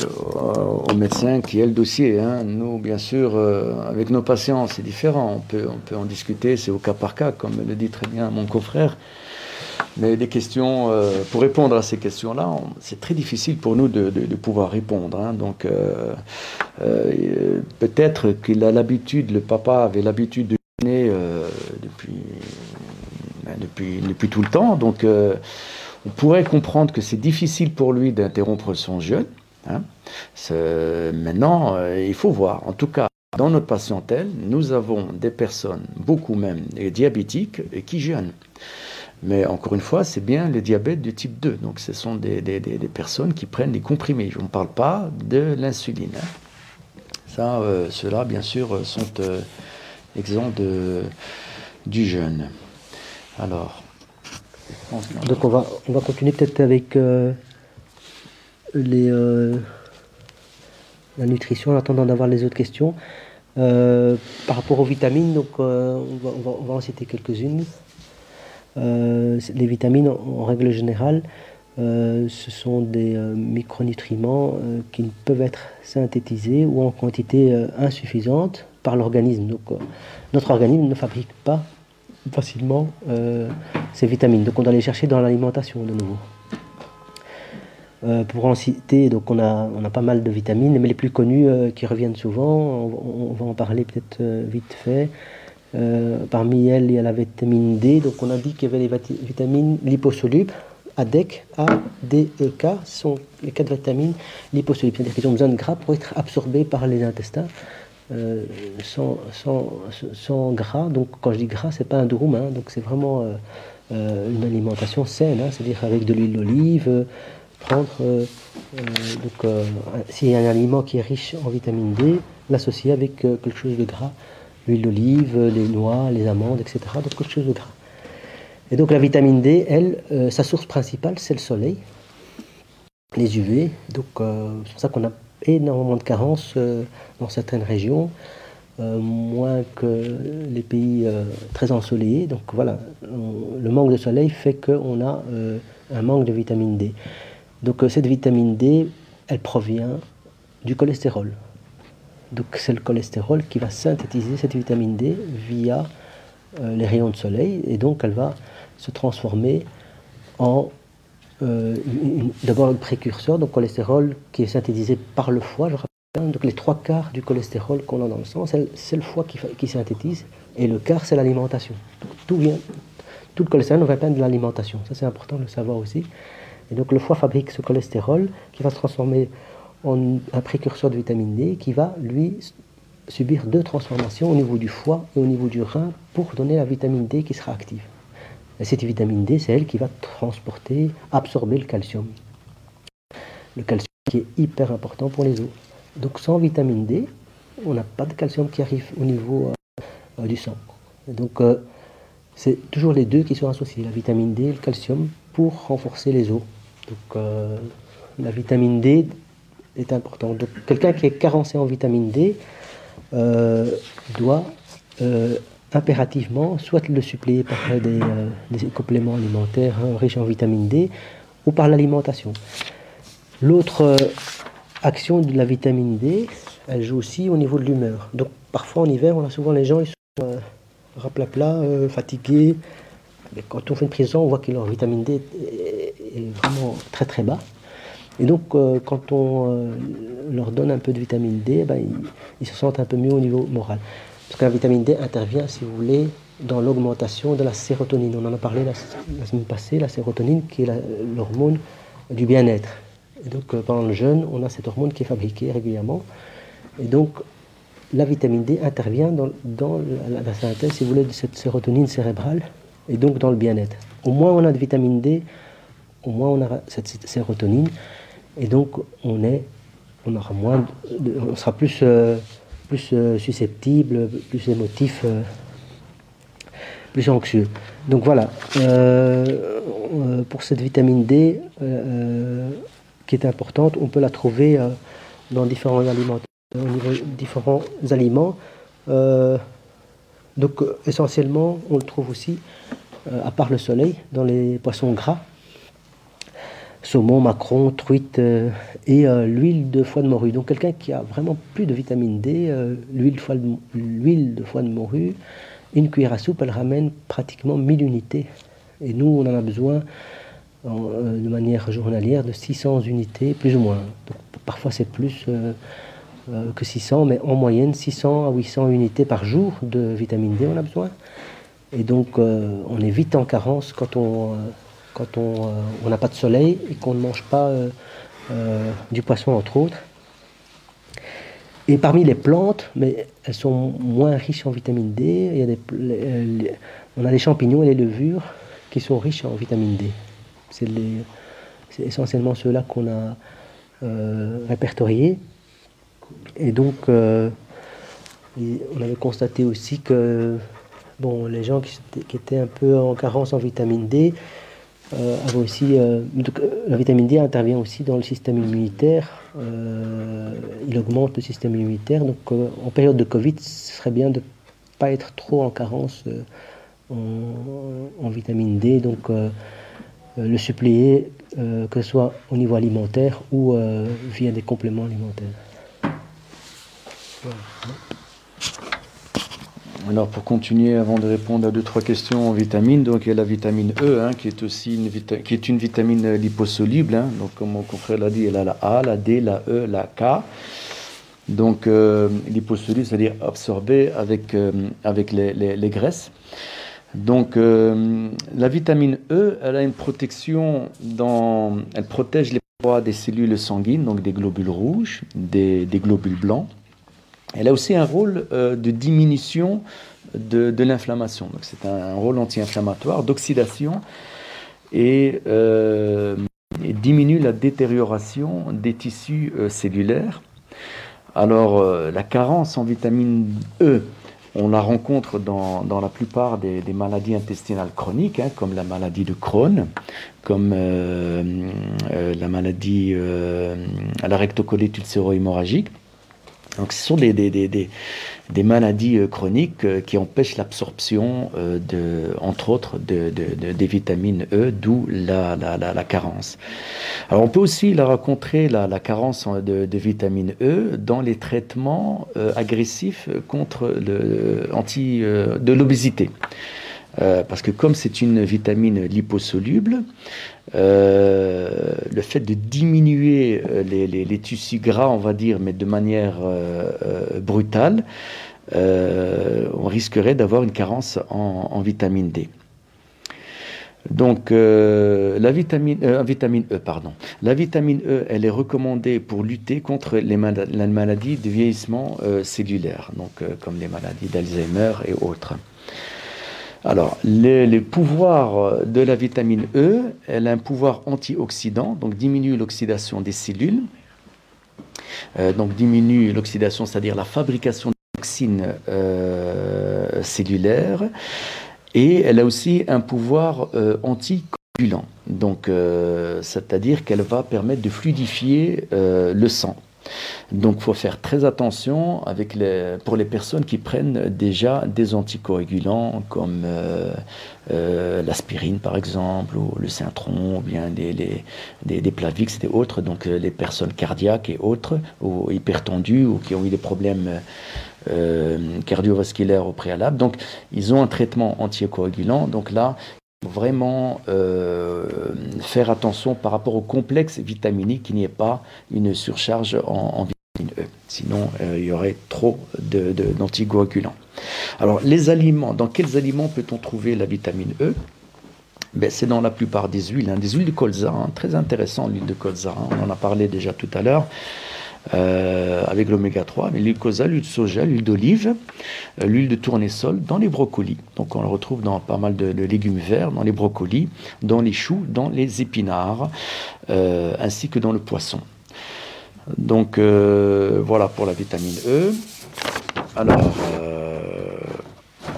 au, médecin qui est le dossier. Hein. Nous, bien sûr, avec nos patients, c'est différent, on peut, on peut en discuter, c'est au cas par cas, comme le dit très bien mon confrère. Mais des questions, euh, pour répondre à ces questions-là, c'est très difficile pour nous de, pouvoir répondre. Hein. Donc, euh, euh, peut-être qu'il a l'habitude, le papa avait l'habitude de jeûner depuis, ben, depuis, depuis tout le temps. Donc, on pourrait comprendre que c'est difficile pour lui d'interrompre son jeûne. Hein. Maintenant, il faut voir. En tout cas, dans notre patientèle, nous avons des personnes, beaucoup même, diabétiques, qui jeûnent. Mais encore une fois, c'est bien le diabète de type 2. Donc ce sont des, des, des, personnes qui prennent des comprimés. Je ne parle pas de l'insuline. Hein. Ça, euh, ceux-là, bien sûr, sont euh, exempts de, du jeûne. Alors. Donc on va, on va continuer peut-être avec euh, les, la nutrition en attendant d'avoir les autres questions. par rapport aux vitamines, donc on va, on va en citer quelques-unes. Euh, les vitamines, en, règle générale, euh, ce sont des euh, micronutriments qui ne peuvent être synthétisés ou en quantité insuffisante par l'organisme. Donc, notre organisme ne fabrique pas facilement ces vitamines. Donc, on doit les chercher dans l'alimentation de nouveau. pour en citer, donc on a, on a pas mal de vitamines, mais les plus connues qui reviennent souvent, on, va en parler peut-être vite fait. Parmi elles, il y a la vitamine D. Donc on a dit qu'il y avait les vitamines liposolubles, ADEC, A, D, E, K, sont les quatre vitamines liposolubles. C'est-à-dire qu'ils ont besoin de gras pour être absorbés par les intestins. Euh, sans, gras, donc quand je dis gras, c'est pas un durum, hein, donc c'est vraiment euh, euh, une alimentation saine, hein, c'est-à-dire avec de l'huile d'olive, prendre, donc s'il y a un aliment qui est riche en vitamine D, l'associer avec quelque chose de gras, l'huile d'olive, les noix, les amandes, etc., donc quelque chose de gras. Et donc la vitamine D, elle, euh, sa source principale, c'est le soleil, les UV. Donc euh, c'est pour ça qu'on a énormément de carences euh, dans certaines régions, moins que les pays très ensoleillés. Donc voilà, le manque de soleil fait qu'on a un manque de vitamine D. Donc cette vitamine D, elle provient du cholestérol. Donc c'est le cholestérol qui va synthétiser cette vitamine D via les rayons de soleil et donc elle va se transformer en euh, d'abord le précurseur, donc cholestérol qui est synthétisé par le foie. Donc les trois quarts du cholestérol qu'on a dans le sang, c'est le foie qui, qui, synthétise, et le quart c'est l'alimentation. Tout vient, tout le cholestérol vient pas de l'alimentation. Ça c'est important de le savoir aussi. Et donc le foie fabrique ce cholestérol qui va se transformer en un précurseur de vitamine D qui va lui subir deux transformations au niveau du foie et au niveau du rein pour donner la vitamine D qui sera active. Et cette vitamine D, c'est elle qui va transporter, absorber le calcium. Le calcium qui est hyper important pour les os. Donc sans vitamine D, on n'a pas de calcium qui arrive au niveau euh, du sang. donc euh, c'est toujours les deux qui sont associés, la vitamine D et le calcium, pour renforcer les os. Donc euh, la vitamine D est importante. Donc quelqu'un qui est carencé en vitamine D doit impérativement soit le suppléer par des, euh, compléments alimentaires hein, riches en vitamine D ou par l'alimentation. L'autre euh, action de la vitamine D, elle joue aussi au niveau de l'humeur. Donc parfois en hiver, on a souvent les gens, ils sont euh, raplapla, fatigués. Mais quand on fait une prison, on voit que leur vitamine D est, vraiment très très bas. Et donc, quand on leur donne un peu de vitamine D, ben, ils, se sentent un peu mieux au niveau moral. Parce que la vitamine D intervient, si vous voulez, dans l'augmentation de la sérotonine. On en a parlé la, semaine passée, la sérotonine qui est l'hormone du bien-être. Et donc euh, pendant le jeûne, on a cette hormone qui est fabriquée régulièrement. Et donc la vitamine D intervient dans, la, synthèse, si vous voulez, de cette sérotonine cérébrale et donc dans le bien-être. Au moins on a de vitamine D, au moins on a cette, sérotonine et donc on est, on aura moins, on sera plus euh, plus euh, susceptible, plus émotif, euh, plus anxieux. Donc voilà, pour cette vitamine D qui est importante, on peut la trouver dans différents aliments. différents aliments. donc essentiellement, on le trouve aussi, à part le soleil, dans les poissons gras saumon, macron, truite euh, et euh, l'huile de foie de morue. Donc quelqu'un qui a vraiment plus de vitamine D, euh, l'huile de, foie de, morue, une cuillère à soupe, elle ramène pratiquement 1000 unités. Et nous, on en a besoin de manière journalière de 600 unités, plus ou moins. Parfois c'est plus que 600, mais en moyenne 600 à 800 unités par jour de vitamine D, on a besoin. Et donc on est vite en carence quand on quand euh, on n'a pas de soleil et qu'on ne mange pas euh, euh, du poisson entre autres. Et parmi les plantes, mais elles sont moins riches en vitamine D, il y a des, on a les champignons et les levures qui sont riches en vitamine D. C'est essentiellement ceux-là qu'on a répertoriés. Et donc, on avait constaté aussi que bon, les gens qui, étaient un peu en carence en vitamine D, euh, euh, euh, la vitamine D intervient aussi dans le système immunitaire. il augmente le système immunitaire. Donc, en période de Covid, ce serait bien de ne pas être trop en carence en, vitamine D. Donc, le suppléer, que ce soit au niveau alimentaire ou via des compléments alimentaires. Alors pour continuer, avant de répondre à deux trois questions en vitamines, donc il y a la vitamine E, hein, qui est aussi une, qui est une vitamine liposoluble. Hein. donc comme mon confrère l'a dit, elle a la A, la D, la E, la K. Donc euh, liposoluble, c'est-à-dire absorbée avec, euh, avec les, les, graisses. Donc euh, la vitamine E, elle a une protection dans, elle protège les poids des cellules sanguines, donc des globules rouges, des, des globules blancs. Elle a aussi un rôle euh, de diminution de, l'inflammation. Donc c'est un, rôle anti-inflammatoire, d'oxydation euh, et, diminue la détérioration des tissus euh, cellulaires. Alors la carence en vitamine E, on la rencontre dans, la plupart des, maladies intestinales chroniques, hein, comme la maladie de Crohn, comme la maladie à la rectocolite ulcéro-hémorragique. Donc ce sont des, des, des, des maladies euh, chroniques euh, qui empêchent l'absorption, euh, de, entre autres, de, des vitamines E, d'où la, la, la, carence. Alors on peut aussi la rencontrer, la, carence de, vitamine E, dans les traitements agressifs contre le anti, de l'obésité. Euh, parce que comme c'est une vitamine liposoluble, euh, le fait de diminuer euh, les, tissus gras, on va dire, mais de manière brutale, on risquerait d'avoir une carence en, vitamine D. Donc, la, vitamine, E, pardon. La vitamine E, elle est recommandée pour lutter contre les maladies de vieillissement cellulaire, donc comme les maladies d'Alzheimer et autres. Alors, les, pouvoirs de la vitamine E, elle a un pouvoir antioxydant, donc diminue l'oxydation des cellules, euh, donc diminue l'oxydation, c'est-à-dire la fabrication de toxines euh, cellulaires, et elle a aussi un pouvoir euh, anticoagulant, donc c'est-à-dire qu'elle va permettre de fluidifier le sang. Donc il faut faire très attention avec les, pour les personnes qui prennent déjà des anticoagulants comme euh, euh, l'aspirine par exemple, ou le Cintron, ou bien des, Plavix et autres, donc euh, les personnes cardiaques et autres, ou hypertendues, ou qui ont eu des problèmes cardiovasculaires au préalable. Donc ils ont un traitement anticoagulant, donc là vraiment euh, faire attention par rapport au complexe vitaminique qu'il n'y ait pas une surcharge en, vitamine E. Sinon, euh, il y aurait trop d'anticoagulants. Alors, les aliments, dans quels aliments peut-on trouver la vitamine E? Ben, C'est dans la plupart des huiles, hein. des huiles de colza, hein. très intéressant l'huile de colza, hein. on en a parlé déjà tout à l'heure. Euh, avec l'oméga 3, mais l'huile l'huile de soja, l'huile d'olive, euh, l'huile de tournesol dans les brocolis. Donc on le retrouve dans pas mal de, légumes verts, dans les brocolis, dans les choux, dans les épinards, euh, ainsi que dans le poisson. Donc voilà pour la vitamine E. Alors,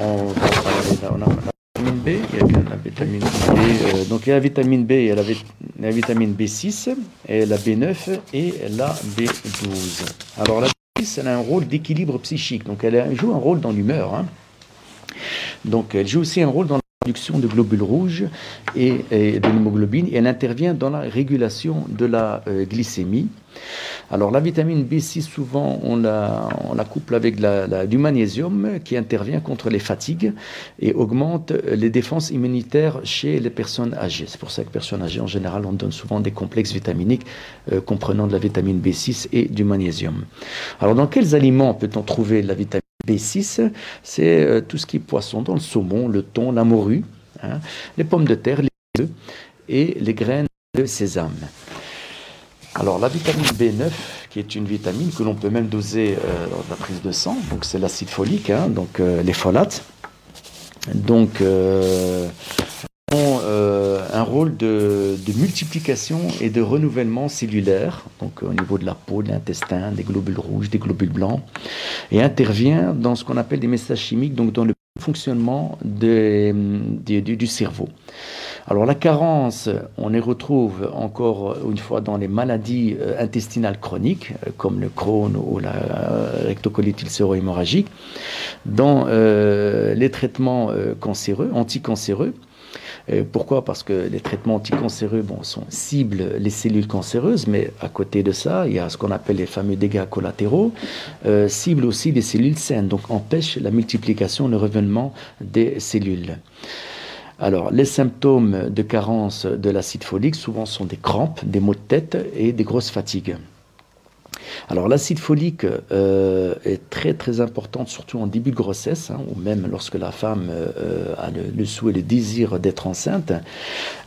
on va B, il y a bien la vitamine B. Euh, donc il y a la vitamine B, il y a la, vitamine B6, et la B9 et la B12. Alors la B6, elle a un rôle d'équilibre psychique, donc elle joue un rôle dans l'humeur. Hein. Donc elle joue aussi un rôle dans la production de globules rouges et, de l'hémoglobine, et elle intervient dans la régulation de la euh, glycémie. Alors la vitamine B6, souvent, on la, couple avec du magnésium qui intervient contre les fatigues et augmente les défenses immunitaires chez les personnes âgées. C'est pour ça que personnes âgées, en général, on donne souvent des complexes vitaminiques euh, comprenant de la vitamine B6 et du magnésium. Alors dans quels aliments peut-on trouver la vitamine B6 C'est euh, tout ce qui est poisson, dans le saumon, le thon, la morue, hein, les pommes de terre, les œufs et les graines de sésame. Alors la vitamine B9, qui est une vitamine que l'on peut même doser euh, de la prise de sang, donc c'est l'acide folique, hein, donc euh, les folates, donc euh, ont un rôle de, multiplication et de renouvellement cellulaire, donc au niveau de la peau, de l'intestin, des globules rouges, des globules blancs, et intervient dans ce qu'on appelle des messages chimiques, donc dans le fonctionnement du cerveau. Alors la carence, on les retrouve encore une fois dans les maladies euh, intestinales chroniques, euh, comme le Crohn ou la euh, rectocolite ulcéro-hémorragique, dans les traitements cancéreux, anticancéreux, pourquoi? Parce que les traitements anticancéreux bon, sont, ciblent les cellules cancéreuses, mais à côté de ça, il y a ce qu'on appelle les fameux dégâts collatéraux, euh, ciblent aussi les cellules saines, donc empêchent la multiplication, le revenement des cellules. Alors, les symptômes de carence de l'acide folique souvent sont des crampes, des maux de tête et des grosses fatigues. Alors l'acide folique euh, est très très importante, surtout en début de grossesse, hein, ou même lorsque la femme euh, a le, souhait, le désir d'être enceinte,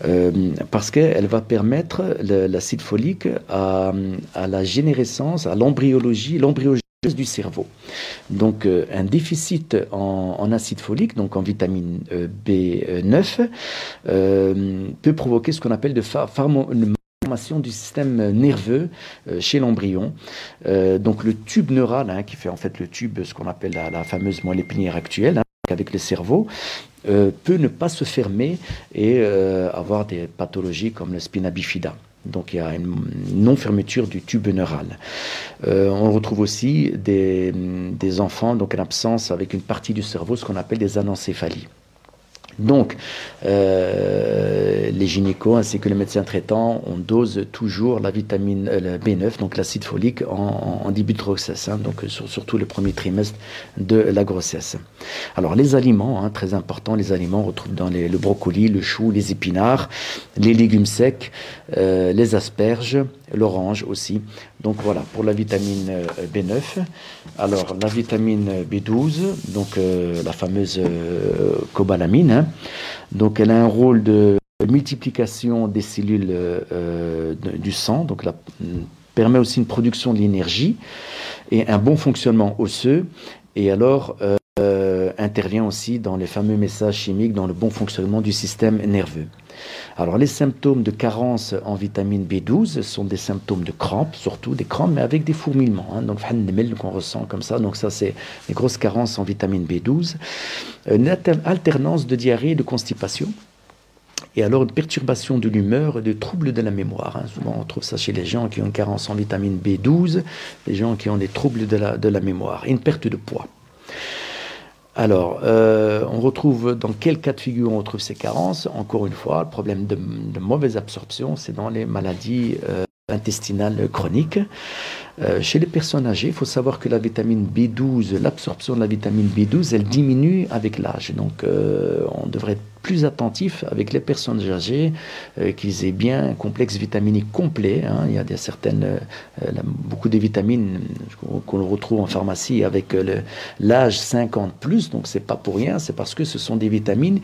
euh, parce qu'elle va permettre l'acide folique à, la générescence, à l'embryologie, l'embryologie du cerveau. Donc un déficit en, acide folique, donc en vitamine B9, peut provoquer ce qu'on appelle de du système nerveux euh, chez l'embryon. Euh, donc le tube neural, hein, qui fait en fait le tube, ce qu'on appelle la, fameuse moelle épinière actuelle, hein, avec le cerveau, euh, peut ne pas se fermer et avoir des pathologies comme le spina bifida. Donc il y a une non-fermeture du tube neural. on retrouve aussi des, des enfants, donc en absence avec une partie du cerveau, ce qu'on appelle des anencéphalies. Donc, euh, les gynécos ainsi que les médecins traitants, on dose toujours la vitamine euh, B9, donc l'acide folique, en, début de grossesse, hein, donc surtout le premier trimestre de la grossesse. Alors, les aliments, hein, très importants, les aliments, on retrouve dans le brocoli, le chou, les épinards, les légumes secs, euh, les asperges, l'orange aussi. Donc voilà, pour la vitamine euh, B9. Alors la vitamine B12, donc euh, la fameuse euh, cobalamine, hein. donc elle a un rôle de multiplication des cellules du sang, donc permet aussi une production de l'énergie et un bon fonctionnement osseux. Et alors, intervient aussi dans les fameux messages chimiques, dans le bon fonctionnement du système nerveux. Alors les symptômes de carence en vitamine B12 sont des symptômes de crampes, surtout des crampes, mais avec des fourmillements. Hein, donc qu'on ressent comme ça. Donc ça c'est des grosses carences en vitamine B12. Une alternance de diarrhée et de constipation. Et alors une perturbation de l'humeur et des troubles de la mémoire. Hein. Souvent on trouve ça chez les gens qui ont une carence en vitamine B12, les gens qui ont des troubles de la, de la mémoire et une perte de poids. Alors, euh, on retrouve dans quel cas de figure on retrouve ces carences? Encore une fois, le problème de, mauvaise absorption, c'est dans les maladies euh, intestinales chroniques. Euh, chez les personnes âgées, il faut savoir que la vitamine B12, l'absorption de la vitamine B12, elle diminue avec l'âge. Donc, euh, on devrait être plus attentif avec les personnes âgées, euh, qu'ils aient bien un complexe vitaminique complet. Hein. Il y a des certaines, beaucoup de vitamines qu'on retrouve en pharmacie avec l'âge 50 plus. Donc, c'est pas pour rien, c'est parce que ce sont des vitamines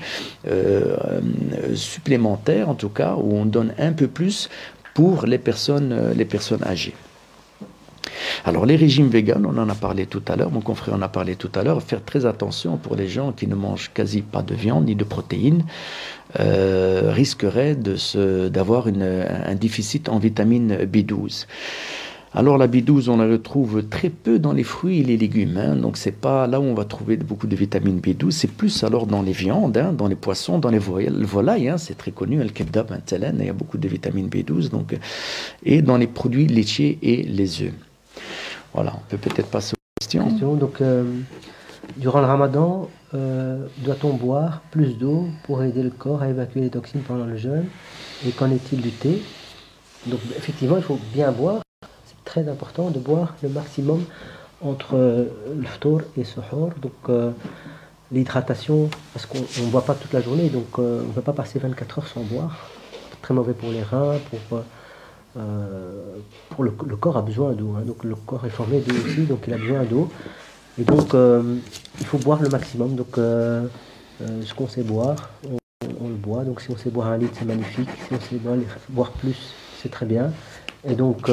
supplémentaires, en tout cas, où on donne un peu plus pour les personnes, les personnes âgées. Alors les régimes véganes, on en a parlé tout à l'heure, mon confrère en a parlé tout à l'heure, faire très attention pour les gens qui ne mangent quasi pas de viande ni de protéines, euh, risqueraient d'avoir un déficit en vitamine B12. Alors la B12, on la retrouve très peu dans les fruits et les légumes. Hein, donc c'est pas là où on va trouver beaucoup de vitamine B12. C'est plus alors dans les viandes, hein, dans les poissons, dans les volailles. Hein, c'est très connu, le kebab, il y a beaucoup de vitamine B12. Donc, et dans les produits laitiers et les œufs. Voilà, on peut peut-être passer aux questions. donc, euh, durant le ramadan, euh, doit-on boire plus d'eau pour aider le corps à évacuer les toxines pendant le jeûne? Et qu'en est-il du thé? Donc, effectivement, il faut bien boire. Très important de boire le maximum entre euh, le ftour et suhoor. Donc, l'hydratation, parce qu'on ne boit pas toute la journée, donc on ne peut pas passer 24 heures sans boire. Très mauvais pour les reins, pour euh, pour le, corps a besoin d'eau. Hein. donc le corps est formé d'eau aussi, donc il a besoin d'eau. Et donc euh, il faut boire le maximum. Donc euh, ce qu'on sait boire, on, le boit. Donc si on sait boire un litre, c'est magnifique. Si on sait boire, plus, c'est très bien. Et donc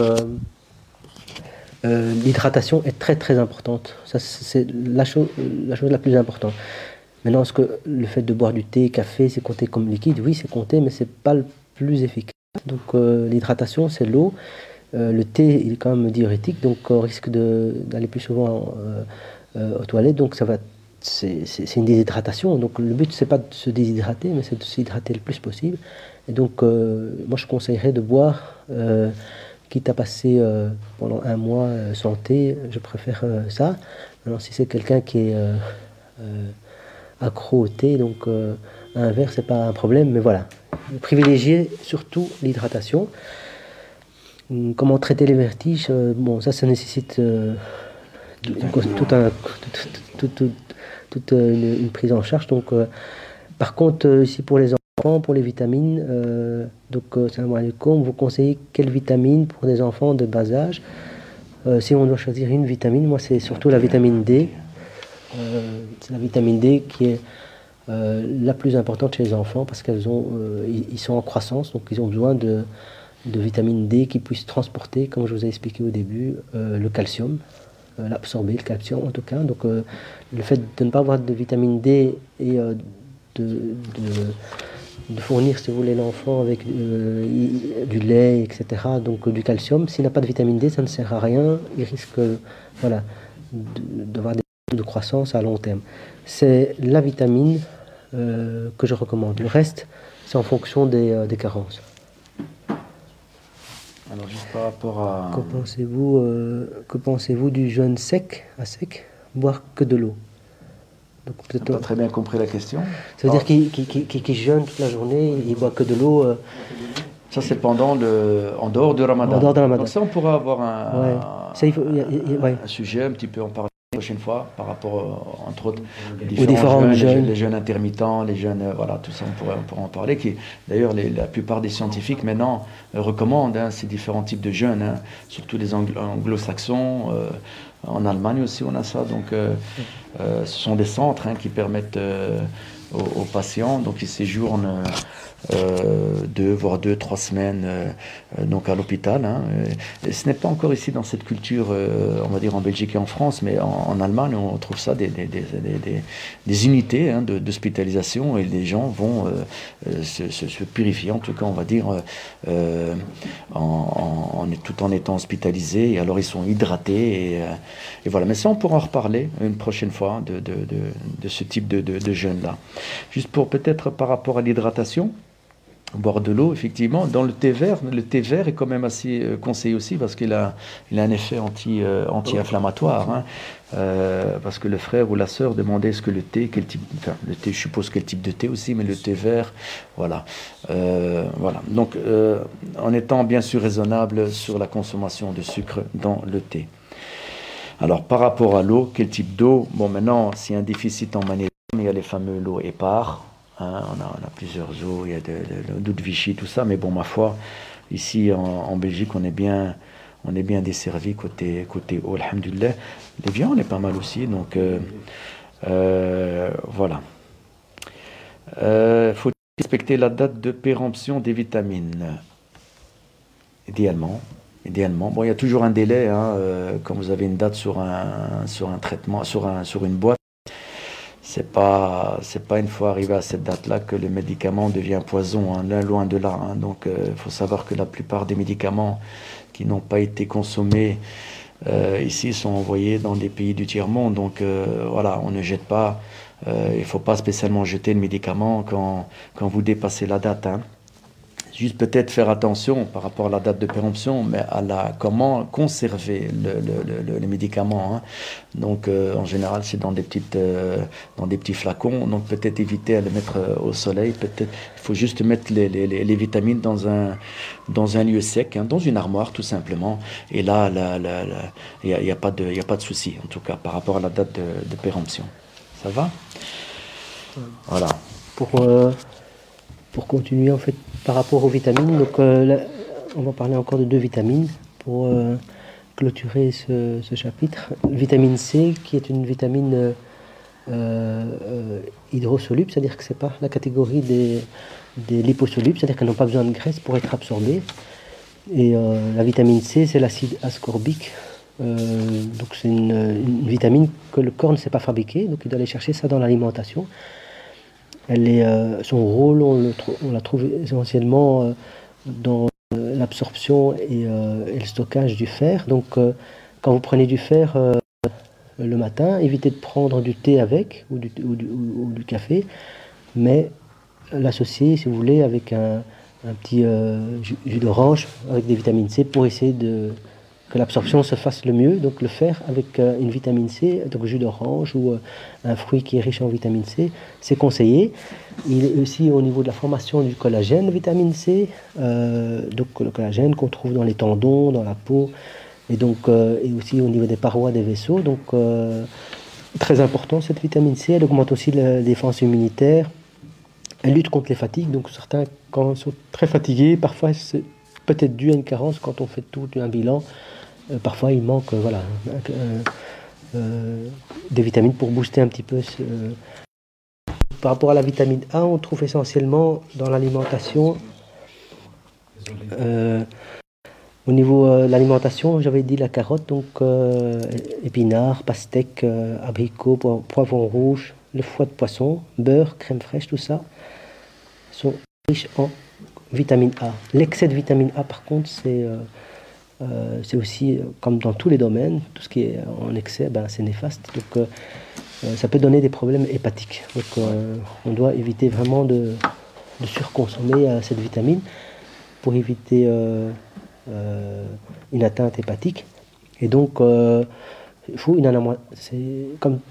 l'hydratation est très très importante. Ça c'est la chose, la chose la plus importante. Maintenant, est-ce que le fait de boire du thé, café, c'est compté comme liquide? Oui, c'est compté, mais c'est pas le plus efficace. Donc euh, l'hydratation, c'est l'eau. Euh, le thé, il est quand même diurétique, donc on risque d'aller plus souvent euh, aux toilettes. Donc ça va, c'est une déshydratation. Donc le but, c'est pas de se déshydrater, mais c'est de s'hydrater le plus possible. Et donc moi, je conseillerais de boire quitte à passer pendant un mois sans thé, je préfère ça. Alors si c'est quelqu'un qui est accro au thé, donc un verre, c'est pas un problème, mais voilà. Privilégier surtout l'hydratation. Hum, comment traiter les vertiges Bon, ça, ça nécessite toute une, prise en charge. Donc, par contre, ici pour les enfants, pour les vitamines, donc vous conseillez quelle vitamine pour des enfants de bas âge? Si on doit choisir une vitamine, moi c'est surtout la vitamine D. c'est la vitamine D qui est euh, la plus importante chez les enfants parce qu'ils ont, euh, ils, sont en croissance, donc ils ont besoin de, vitamine D qui puisse transporter, comme je vous ai expliqué au début, euh, le calcium, l'absorber, le calcium en tout cas. Donc le fait de ne pas avoir de vitamine D et de, fournir, si vous voulez, l'enfant avec du lait, etc., donc du calcium, s'il n'a pas de vitamine D, ça ne sert à rien, il risque voilà, d'avoir des de croissance à long terme. C'est la vitamine euh, que je recommande. Le reste, c'est en fonction des, euh, des, carences. Alors juste par rapport à... Que pensez-vous euh, que pensez-vous du jeûne sec, à sec, boire que de l'eau donc pas très bien compris la question. Ça veut dire ah. qu'il jeûne toute la journée, il boit que de l'eau. Ça c'est pendant le, en dehors du Ramadan. En dehors du Ramadan. Donc ça on pourra avoir un, ça, il faut, un sujet un petit peu en parler prochaine fois par rapport, euh, entre autres, aux différents jeunes, Les, jeunes intermittents, les jeunes, euh, voilà, tout ça, on pourrait, on pourrait en parler. Qui, d'ailleurs, la plupart des scientifiques maintenant euh, recommandent hein, ces différents types de jeunes, hein, surtout les anglo-saxons. En Allemagne aussi, on a ça. Donc, ce sont des centres hein, qui permettent aux, aux, patients, donc ils séjournent euh, deux, voire deux, trois semaines euh, euh, donc à l'hôpital. Hein. ce n'est pas encore ici dans cette culture, on va dire en Belgique et en France, mais en, Allemagne, on trouve ça des, des, des, des unités hein, d'hospitalisation et les gens vont se, se, purifier, en tout cas, on va dire, en, en, tout en étant hospitalisés. Et alors, ils sont hydratés. Et, et, voilà. Mais ça, on pourra en reparler une prochaine fois de, de, de, de ce type de, de jeunes-là. Juste pour peut-être par rapport à l'hydratation boire de l'eau, effectivement. Dans le thé vert, le thé vert est quand même assez euh, conseillé aussi parce qu'il a, il a un effet anti, euh, anti-inflammatoire. Hein. Euh, parce que le frère ou la sœur demandait ce que le thé, quel type, enfin le thé, je suppose quel type de thé aussi, mais le thé vert, voilà. voilà. Donc, en étant bien sûr raisonnable sur la consommation de sucre dans le thé. Alors, par rapport à l'eau, quel type d'eau? Bon, maintenant, s'il y a un déficit en magnésium, il y a les fameux lots épars Hein, on, a, plusieurs eaux, il y a de, de, de, Vichy, tout ça, mais bon, ma foi, ici en, Belgique, on est bien, on est bien desservi côté, côté eau, alhamdulillah. Les viandes, on est pas mal aussi, donc euh, euh, voilà. Euh, faut respecter la date de péremption des vitamines Idéalement. Idéalement. Bon, il y a toujours un délai hein, quand vous avez une date sur un, sur un traitement, sur, un, sur une boîte c'est pas c'est pas une fois arrivé à cette date-là que le médicament devient poison, hein, loin de là. Hein. Donc il euh, faut savoir que la plupart des médicaments qui n'ont pas été consommés euh, ici sont envoyés dans des pays du tiers monde. Donc euh, voilà, on ne jette pas. il ne faut pas spécialement jeter le médicament quand, quand vous dépassez la date. Hein. Juste peut-être faire attention par rapport à la date de péremption, mais à la comment conserver le, le, le, médicament. Hein. Donc euh, en général, c'est dans des petites, euh, dans des petits flacons. Donc peut-être éviter à le mettre euh, au soleil. Peut-être il faut juste mettre les, les, les, vitamines dans un, dans un lieu sec, hein, dans une armoire tout simplement. Et là, il n'y a, y a, pas de, y a pas de souci en tout cas par rapport à la date de, de péremption. Ça va? Voilà. Pour pour continuer en fait par rapport aux vitamines. Donc, euh, on va parler encore de deux vitamines pour euh, clôturer ce, chapitre. Vitamine C, qui est une vitamine euh, hydrosoluble, c'est-à-dire que c'est pas la catégorie des, liposolubles, c'est-à-dire qu'elles n'ont pas besoin de graisse pour être absorbées. Et la vitamine C, c'est l'acide ascorbique. donc c'est une, vitamine que le corps ne sait pas fabriquer, donc il doit aller chercher ça dans l'alimentation. Elle est, euh, son rôle, on, la trouve essentiellement euh, dans euh, l'absorption et, le stockage du fer. Donc, quand vous prenez du fer le matin, évitez de prendre du thé avec ou du, ou du, café, mais l'associer, si vous voulez, avec un, un petit jus, d'orange avec des vitamines C pour essayer de, que l'absorption se fasse le mieux, donc le faire avec euh, une vitamine C, donc jus d'orange ou euh, un fruit qui est riche en vitamine C, c'est conseillé. Il est aussi au niveau de la formation du collagène, vitamine C, euh, donc le collagène qu'on trouve dans les tendons, dans la peau, et donc et aussi au niveau des parois des vaisseaux. Donc très important cette vitamine C, elle augmente aussi la défense immunitaire, elle lutte contre les fatigues, donc certains quand ils sont très fatigués, parfois c'est peut-être dû à une carence quand on fait tout un bilan. Euh, parfois, il manque euh, voilà, euh, des vitamines pour booster un petit peu. Par rapport à la vitamine A, on trouve essentiellement dans l'alimentation. au niveau de l'alimentation, j'avais dit la carotte, donc épinards, pastèques, abricots, poivrons rouges, le foie de poisson, beurre, crème fraîche, tout ça sont riches en vitamine A. L'excès de vitamine A, par contre, c'est euh, c'est aussi, euh, comme dans tous les domaines, tout ce qui est en excès, ben, c'est néfaste. Donc, euh, ça peut donner des problèmes hépatiques. Donc, on doit éviter vraiment de, surconsommer cette vitamine pour éviter une atteinte hépatique. Et donc, il faut une c'est comme,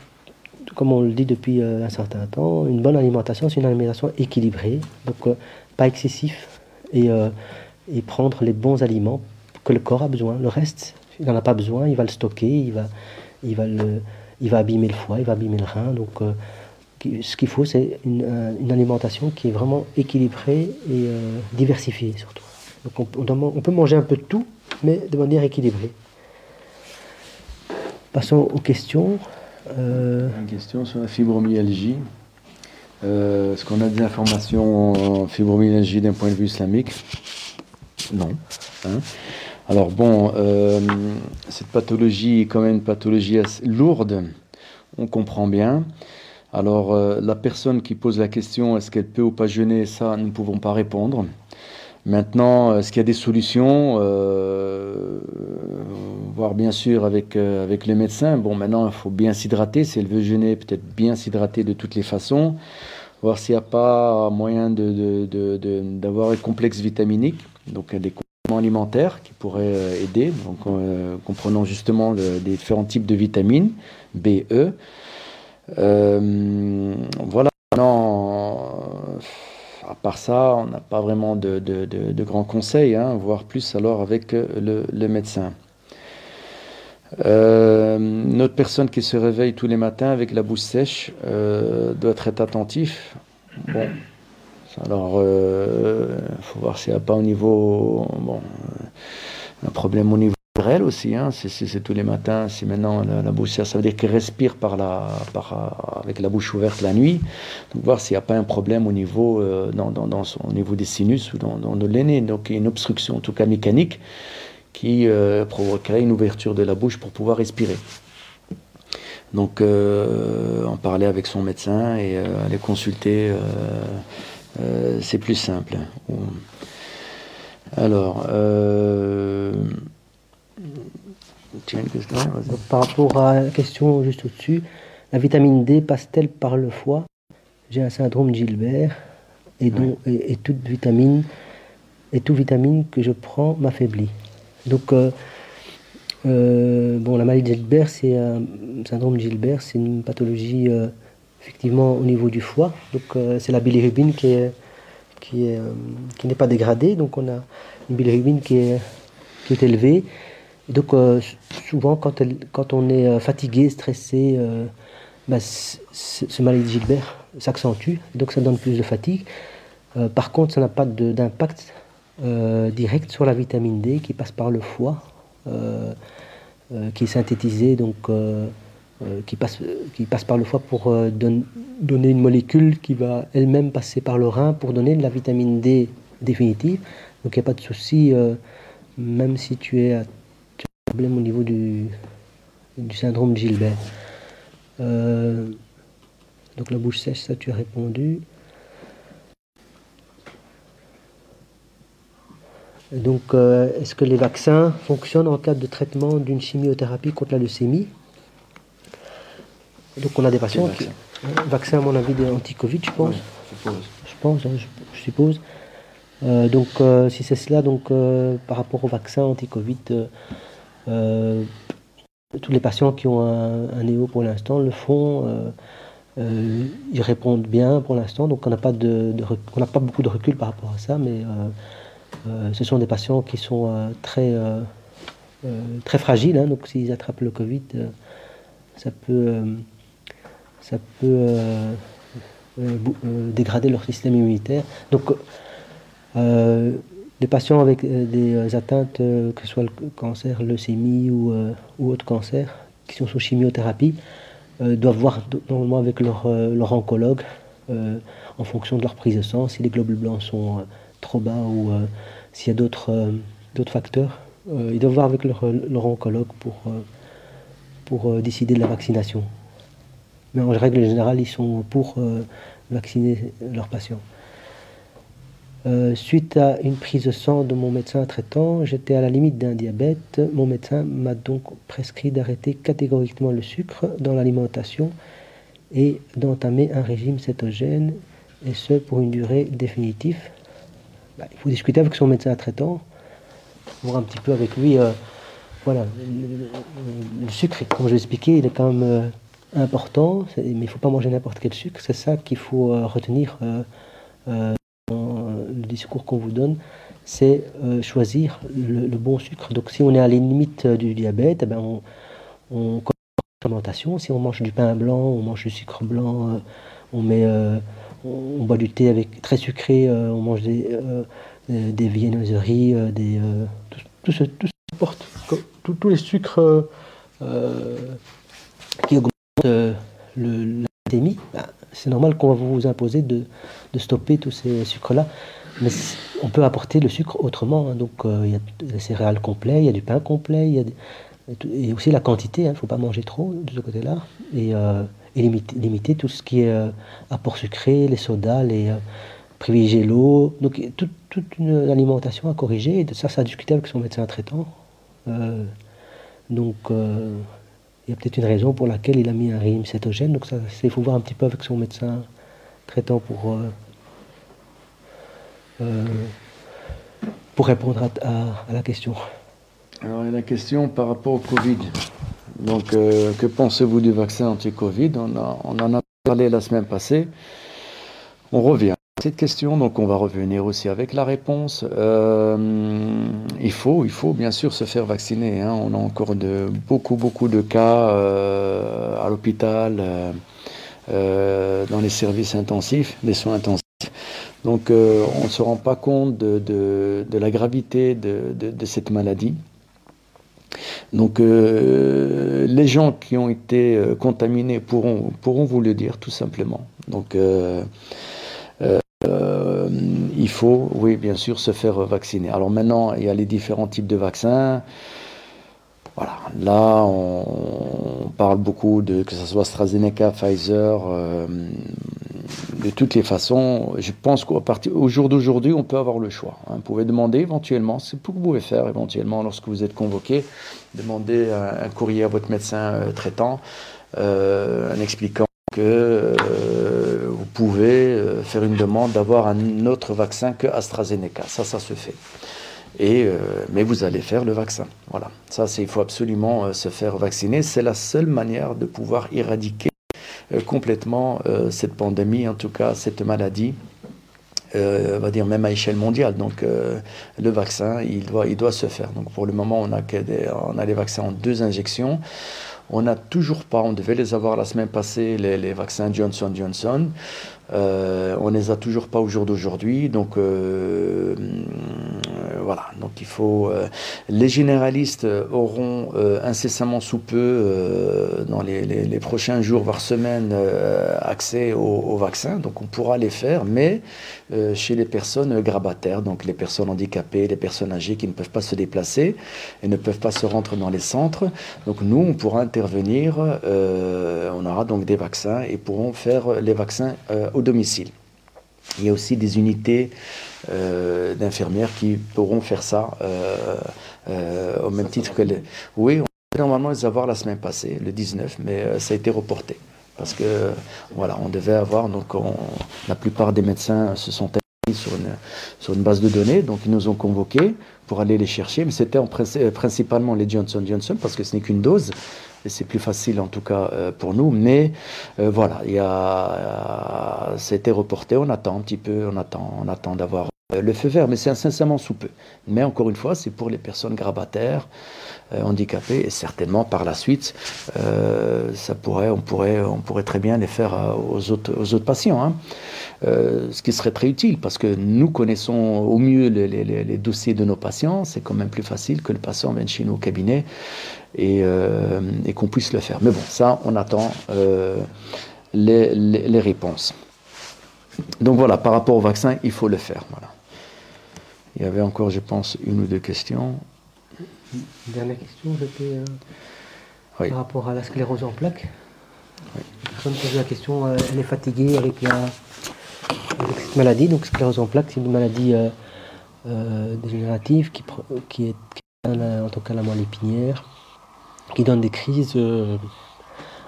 comme on le dit depuis un certain temps, une bonne alimentation, c'est une alimentation équilibrée, donc pas excessif, et prendre les bons aliments que le corps a besoin. Le reste, il n'en a pas besoin, il va le stocker, il va, il va, le, il va abîmer le foie, il va abîmer le rein. Donc, euh, ce qu'il faut, c'est une, euh, une, alimentation qui est vraiment équilibrée et euh, diversifiée surtout. Donc, on, on, peut manger un peu de tout, mais de manière équilibrée. Passons aux questions. Une question sur la fibromyalgie. Est-ce qu'on a des informations en fibromyalgie d'un point de vue islamique? Non. Hein? Alors bon, euh, cette pathologie est quand même une pathologie assez lourde, on comprend bien. Alors euh, la personne qui pose la question, est-ce qu'elle peut ou pas jeûner, ça, nous ne pouvons pas répondre. Maintenant, est-ce qu'il y a des solutions euh, Voir bien sûr avec, avec les médecins. Bon, maintenant, il faut bien s'hydrater. Si elle veut jeûner, peut-être bien s'hydrater de toutes les façons. Voir s'il n'y a pas moyen d'avoir un complexe vitaminique. Donc, des alimentaire qui pourrait euh, aider, donc, euh, comprenant justement les différents types de vitamines, B, E. Euh, voilà, à part ça, on n'a pas vraiment de, grands conseils, hein, voire plus alors avec le, médecin. notre personne qui se réveille tous les matins avec la bouche sèche doit être attentif. Alors, il euh, faut voir s'il n'y a pas au niveau. Bon, un problème au niveau réel aussi. Hein. C'est tous les matins. Si maintenant la, bouche, ça veut dire qu'il respire par la, par, avec la bouche ouverte la nuit. Donc, voir s'il n'y a pas un problème au niveau, euh, dans, son, au niveau des sinus ou dans, dans l'aîné. Donc, une obstruction, en tout cas mécanique, qui euh, provoquerait une ouverture de la bouche pour pouvoir respirer. Donc, en parler avec son médecin et aller consulter euh, c'est plus simple. Alors, euh, Par rapport à la question juste au-dessus, la vitamine D passe-t-elle par le foie? J'ai un syndrome de Gilbert et, donc, et, toute vitamine et toute vitamine que je prends m'affaiblit. Donc, euh, bon, la maladie de Gilbert, c'est un syndrome de Gilbert, c'est une pathologie effectivement au niveau du foie. Donc euh, c'est la bilirubine qui euh, qui n'est pas dégradée. Donc on a une bilirubine qui est, qui est élevée. donc euh, souvent quand, elle, quand on est fatigué, stressé, bah, ce maladie de Gilbert s'accentue. Donc ça donne plus de fatigue. par contre, ça n'a pas d'impact direct sur la vitamine D qui passe par le foie, qui est synthétisée donc qui, passe, qui passe par le foie pour euh, donner une molécule qui va elle-même passer par le rein pour donner de la vitamine D définitive. Donc il n'y a pas de souci, euh, même si tu, es, tu as un problème au niveau du, syndrome Gilbert. donc la bouche sèche, ça tu as répondu. Donc, est-ce que les vaccins fonctionnent en cas de traitement d'une chimiothérapie contre la leucémie? Donc on a des patients qui. Vaccin, à mon avis, anti-Covid, je pense. je pense, hein, je, suppose. Euh, donc, euh, si c'est cela, donc euh, par rapport au vaccin anti-Covid, tous les patients qui ont un, néo pour l'instant le font. ils répondent bien pour l'instant, donc on n'a pas, de, on n'a pas beaucoup de recul par rapport à ça, mais ce sont des patients qui sont très, très fragiles, hein, donc s'ils attrapent le Covid, ça peut, ça peut euh, euh, dégrader leur système immunitaire. Donc, euh, les patients avec des atteintes, que ce soit le cancer, leucémie ou, ou autre cancer, qui sont sous chimiothérapie, doivent voir normalement avec leur, oncologue en fonction de leur prise de sang, si les globules blancs sont trop bas ou s'il y a d'autres facteurs. ils doivent voir avec leur, oncologue pour décider de la vaccination. Mais en règle générale, ils sont pour vacciner leurs patients. Euh, suite à une prise de sang de mon médecin traitant, j'étais à la limite d'un diabète. Mon médecin m'a donc prescrit d'arrêter catégoriquement le sucre dans l'alimentation et d'entamer un régime cétogène, et ce pour une durée définitive. Bah, il faut discuter avec son médecin traitant, voir un petit peu avec lui. Euh, voilà, le, sucre, comme je l'ai expliqué, il est quand même euh, important, mais il ne faut pas manger n'importe quel sucre. C'est ça qu'il faut euh, retenir euh, euh, dans le discours qu'on vous donne, c'est choisir le, bon sucre. Donc si on est à la limite du diabète, eh ben on, on l'alimentation. Si on mange du pain blanc, on mange du sucre blanc, on met, on, boit du thé avec très sucré, on mange des, des viennoiseries, des tout, ce, tous les sucres qui augmentent l'épidémie, bah, c'est normal qu'on va vous imposer de, stopper tous ces sucres-là. Mais on peut apporter le sucre autrement. Hein. Donc euh, il y a des céréales complets, il y a du pain complet, y a et aussi la quantité. Il hein. ne faut pas manger trop de ce côté-là. Et, euh, limiter, tout ce qui est euh, apport sucré, les sodas, les, privilégier l'eau. Donc toute, une alimentation à corriger. Et de ça, ça a discuté avec son médecin traitant. donc il y a peut-être une raison pour laquelle il a mis un régime cétogène. Donc ça, il faut voir un petit peu avec son médecin traitant pour, euh, euh, pour répondre à, la question. Alors il y a la question par rapport au Covid. Donc euh, que pensez-vous du vaccin anti-Covid? On, on en a parlé la semaine passée. On revient cette question, donc on va revenir aussi avec la réponse. Euh, il faut, bien sûr se faire vacciner. Hein. On a encore beaucoup, beaucoup de cas euh, à l'hôpital, euh, dans les services intensifs, des soins intensifs. Donc on ne se rend pas compte de, la gravité de, cette maladie. Donc les gens qui ont été contaminés pourront, pourront vous le dire tout simplement. Donc euh, il faut, oui, bien sûr, se faire vacciner. Alors maintenant, il y a les différents types de vaccins. Voilà, là, on, parle beaucoup de que ce soit AstraZeneca, Pfizer, euh, de toutes les façons. Je pense qu'au jour d'aujourd'hui, on peut avoir le choix. Hein. Vous pouvez demander éventuellement, c'est ce que vous pouvez faire éventuellement lorsque vous êtes convoqué, demander un, courrier à votre médecin euh, traitant en expliquant que vous pouvez euh, faire une demande d'avoir un autre vaccin que AstraZeneca. Ça, ça se fait. Et, euh, mais vous allez faire le vaccin. Voilà. Ça, il faut absolument euh, se faire vacciner. C'est la seule manière de pouvoir éradiquer complètement cette pandémie, en tout cas cette maladie. on va dire même à échelle mondiale. Donc le vaccin, il doit, il doit se faire. Donc pour le moment, on a, on a les vaccins en deux injections. On n'a toujours pas, on devait les avoir la semaine passée, les, vaccins Johnson Johnson. Euh, on ne les a toujours pas au jour d'aujourd'hui, donc euh, voilà. Donc il faut. les généralistes auront incessamment sous peu, dans les, prochains jours voire semaines, accès aux, vaccins. Donc on pourra les faire, mais chez les personnes grabataires, donc les personnes handicapées, les personnes âgées qui ne peuvent pas se déplacer et ne peuvent pas se rendre dans les centres. Donc nous, on pourra intervenir. on aura donc des vaccins et pourront faire les vaccins au domicile. Il y a aussi des unités euh, d'infirmières qui pourront faire ça euh, euh, au même titre que les... Oui, on normalement les avoir la semaine passée, le 19, mais ça a été reporté. Parce que, voilà, on devait avoir, donc la plupart des médecins se sont inscrits sur une, sur une base de données, donc ils nous ont convoqués pour aller les chercher, mais c'était principalement les Johnson Johnson parce que ce n'est qu'une dose et c'est plus facile en tout cas euh, pour nous. Mais euh, voilà, il y a, c'était reporté, on attend un petit peu, on attend, on attend d'avoir euh, le feu vert, mais c'est sincèrement sous peu. Mais encore une fois, c'est pour les personnes grabataires, handicapées, et certainement par la suite, ça pourrait, on, pourrait, on pourrait très bien les faire aux autres, patients. Hein. ce qui serait très utile, parce que nous connaissons au mieux les, dossiers de nos patients, c'est quand même plus facile que le patient vienne chez nous au cabinet euh, et, qu'on puisse le faire. Mais bon, ça, on attend euh, les, réponses. Donc voilà, par rapport au vaccin, il faut le faire. Il y avait encore, je pense, une ou deux questions. Une dernière question, c'était euh, par rapport à la sclérose en plaques. Oui. La personne pose la question, elle est fatiguée avec, la, cette maladie. Donc sclérose en plaques, c'est une maladie dégénérative qui, qui est, en tout cas la moelle épinière, qui donne des crises euh,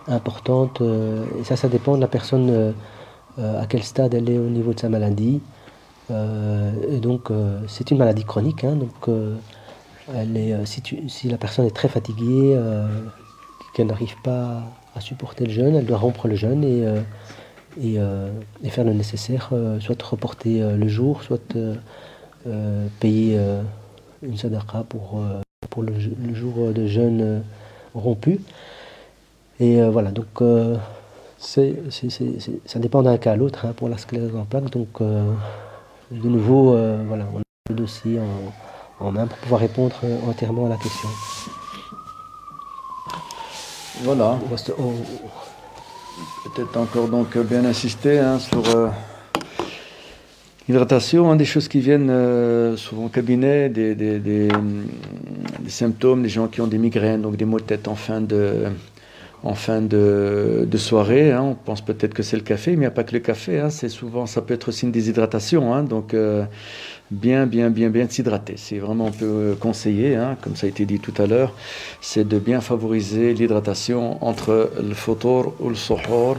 importantes. Euh, et ça, ça dépend de la personne euh, à quel stade elle est au niveau de sa maladie. Et donc, c'est une maladie chronique. Hein, donc, est, si, la personne est très fatiguée, qu'elle n'arrive pas à supporter le jeûne, elle doit rompre le jeûne et, faire le nécessaire, soit reporter le jour, soit payer une sadaqa pour, pour le, jour de jeûne rompu. Et euh, voilà, donc euh, ça dépend d'un cas à l'autre hein, pour la sclérose en plaques. Donc euh, de nouveau, voilà, on a le dossier en, main pour pouvoir répondre entièrement à la question. Voilà. Peut-être encore donc bien insister hein, sur Hydratation, hein, des choses qui viennent euh, souvent au cabinet, des, des, des, symptômes, des gens qui ont des migraines, donc des maux de tête en fin de, en fin de, soirée. Hein. On pense peut-être que c'est le café, mais il n'y a pas que le café. Hein. C'est souvent, ça peut être aussi une déshydratation. Hein. Donc, euh, bien, bien, bien, bien s'hydrater. C'est vraiment un peu conseillé, hein, comme ça a été dit tout à l'heure, c'est de bien favoriser l'hydratation entre le photor ou le sohor.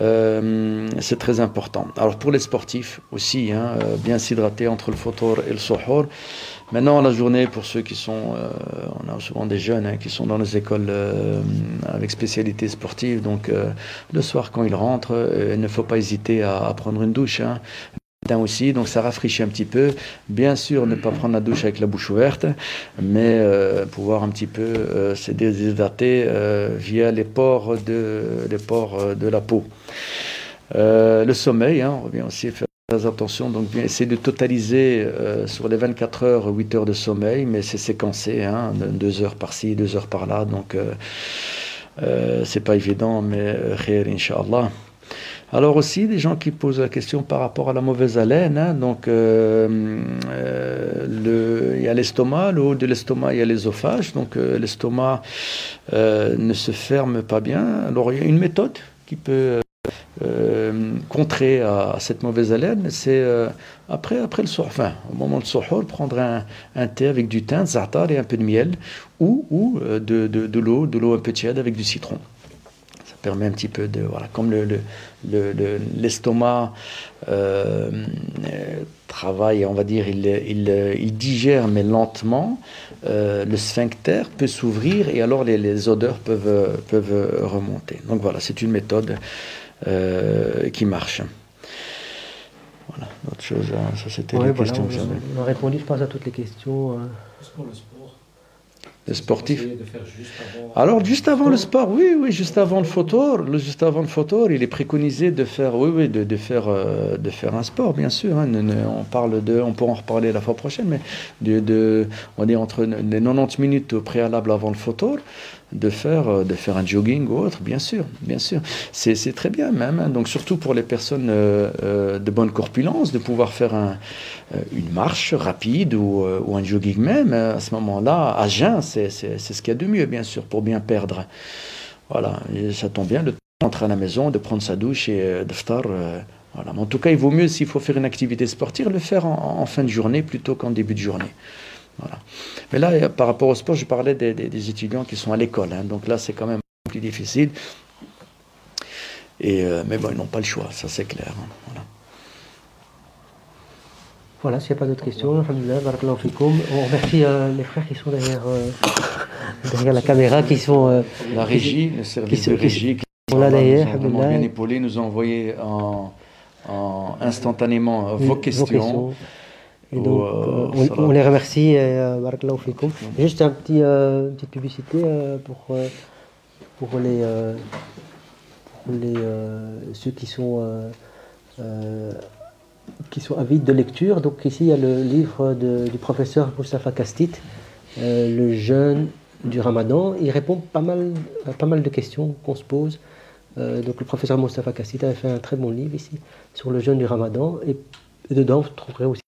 Euh, c'est très important. Alors pour les sportifs aussi, euh, bien s'hydrater entre le photor et le sohor. Maintenant, la journée, pour ceux qui sont, euh, on a souvent des jeunes hein, qui sont dans les écoles avec spécialité sportive, donc le soir quand ils rentrent, il ne faut pas hésiter à, prendre une douche. Hein aussi, donc ça rafraîchit un petit peu. Bien sûr, ne pas prendre la douche avec la bouche ouverte, mais euh, pouvoir un petit peu euh, se déshydrater euh, via les pores de, les pores de la peau. le sommeil, hein, on revient aussi faire attention, donc bien essayer de totaliser sur les 24 heures 8 heures de sommeil, mais c'est séquencé, hein, 2 heures par-ci, 2 heures par-là, donc c'est pas évident, mais khair, Inch'Allah. Alors aussi, des gens qui posent la question par rapport à la mauvaise haleine. Hein. donc, euh, euh, il y a l'estomac, le haut de l'estomac, il y a l'ésophage. Donc, euh, l'estomac ne se ferme pas bien. Alors, il y a une méthode qui peut contrer à, cette mauvaise haleine, c'est après, après le soir, enfin, au moment du sohor, prendre un, thé avec du thym, za'atar et un peu de miel, ou, ou de, de, de l'eau, de l'eau un peu tiède avec du citron. Permet un petit peu de voilà comme le, l'estomac euh, travaille on va dire il, digère mais lentement euh, le sphincter peut s'ouvrir et alors les, odeurs peuvent remonter. Donc voilà c'est une méthode euh, qui marche voilà autre chose hein, ça c'était les questions que j'avais on a répondu je pense à toutes les questions le sportif. Alors, juste avant le sport, oui, oui, juste avant le photo, juste avant le photo, il est préconisé de faire, oui, oui, de, de faire, euh, de faire un sport, bien sûr. Hein. on parle de, on pourra en reparler la fois prochaine, mais de, de on est entre les 90 minutes au préalable avant le photo, de faire, euh, de faire un jogging ou autre, bien sûr, bien sûr. C'est très bien même. Hein. Donc surtout pour les personnes euh, de bonne corpulence, de pouvoir faire un, une marche rapide ou, un jogging même, à ce moment-là, à jeun, c'est ce qu'il y a de mieux, bien sûr, pour bien perdre. Voilà, ça tombe bien de rentrer à la maison, de prendre sa douche et de faire voilà. En tout cas, il vaut mieux, s'il faut faire une activité sportive, le faire en fin de journée plutôt qu'en début de journée. Voilà. Mais là, par rapport au sport, je parlais des, étudiants qui sont à l'école. Hein. donc là, c'est quand même plus difficile. Et, euh, mais bon, ils n'ont pas le choix, ça c'est clair. Hein. Voilà, s'il n'y a pas d'autres questions. On remercie euh, les frères qui sont derrière, euh, derrière la caméra, qui sont... euh, La régie, le service qui- de qui- régie, qui sont là derrière, nous ont bien épaulés, nous ont envoyé en, en- instantanément euh, vos vos questions. Et donc, euh, euh, au on, les remercie et euh. Juste un petit, euh, une petite publicité euh, pour, euh, pour les, euh, pour les euh, ceux qui sont, euh, euh, qui sont avides de lecture. Donc ici, il y a le livre de- du professeur Moustapha Kastit, euh, Le jeûne du ramadan. Il répond pas mal, à pas mal de questions qu'on se pose. Euh, donc le professeur Moustapha Kastit avait fait un très bon livre ici sur le jeûne du ramadan. Et, dedans, vous trouverez aussi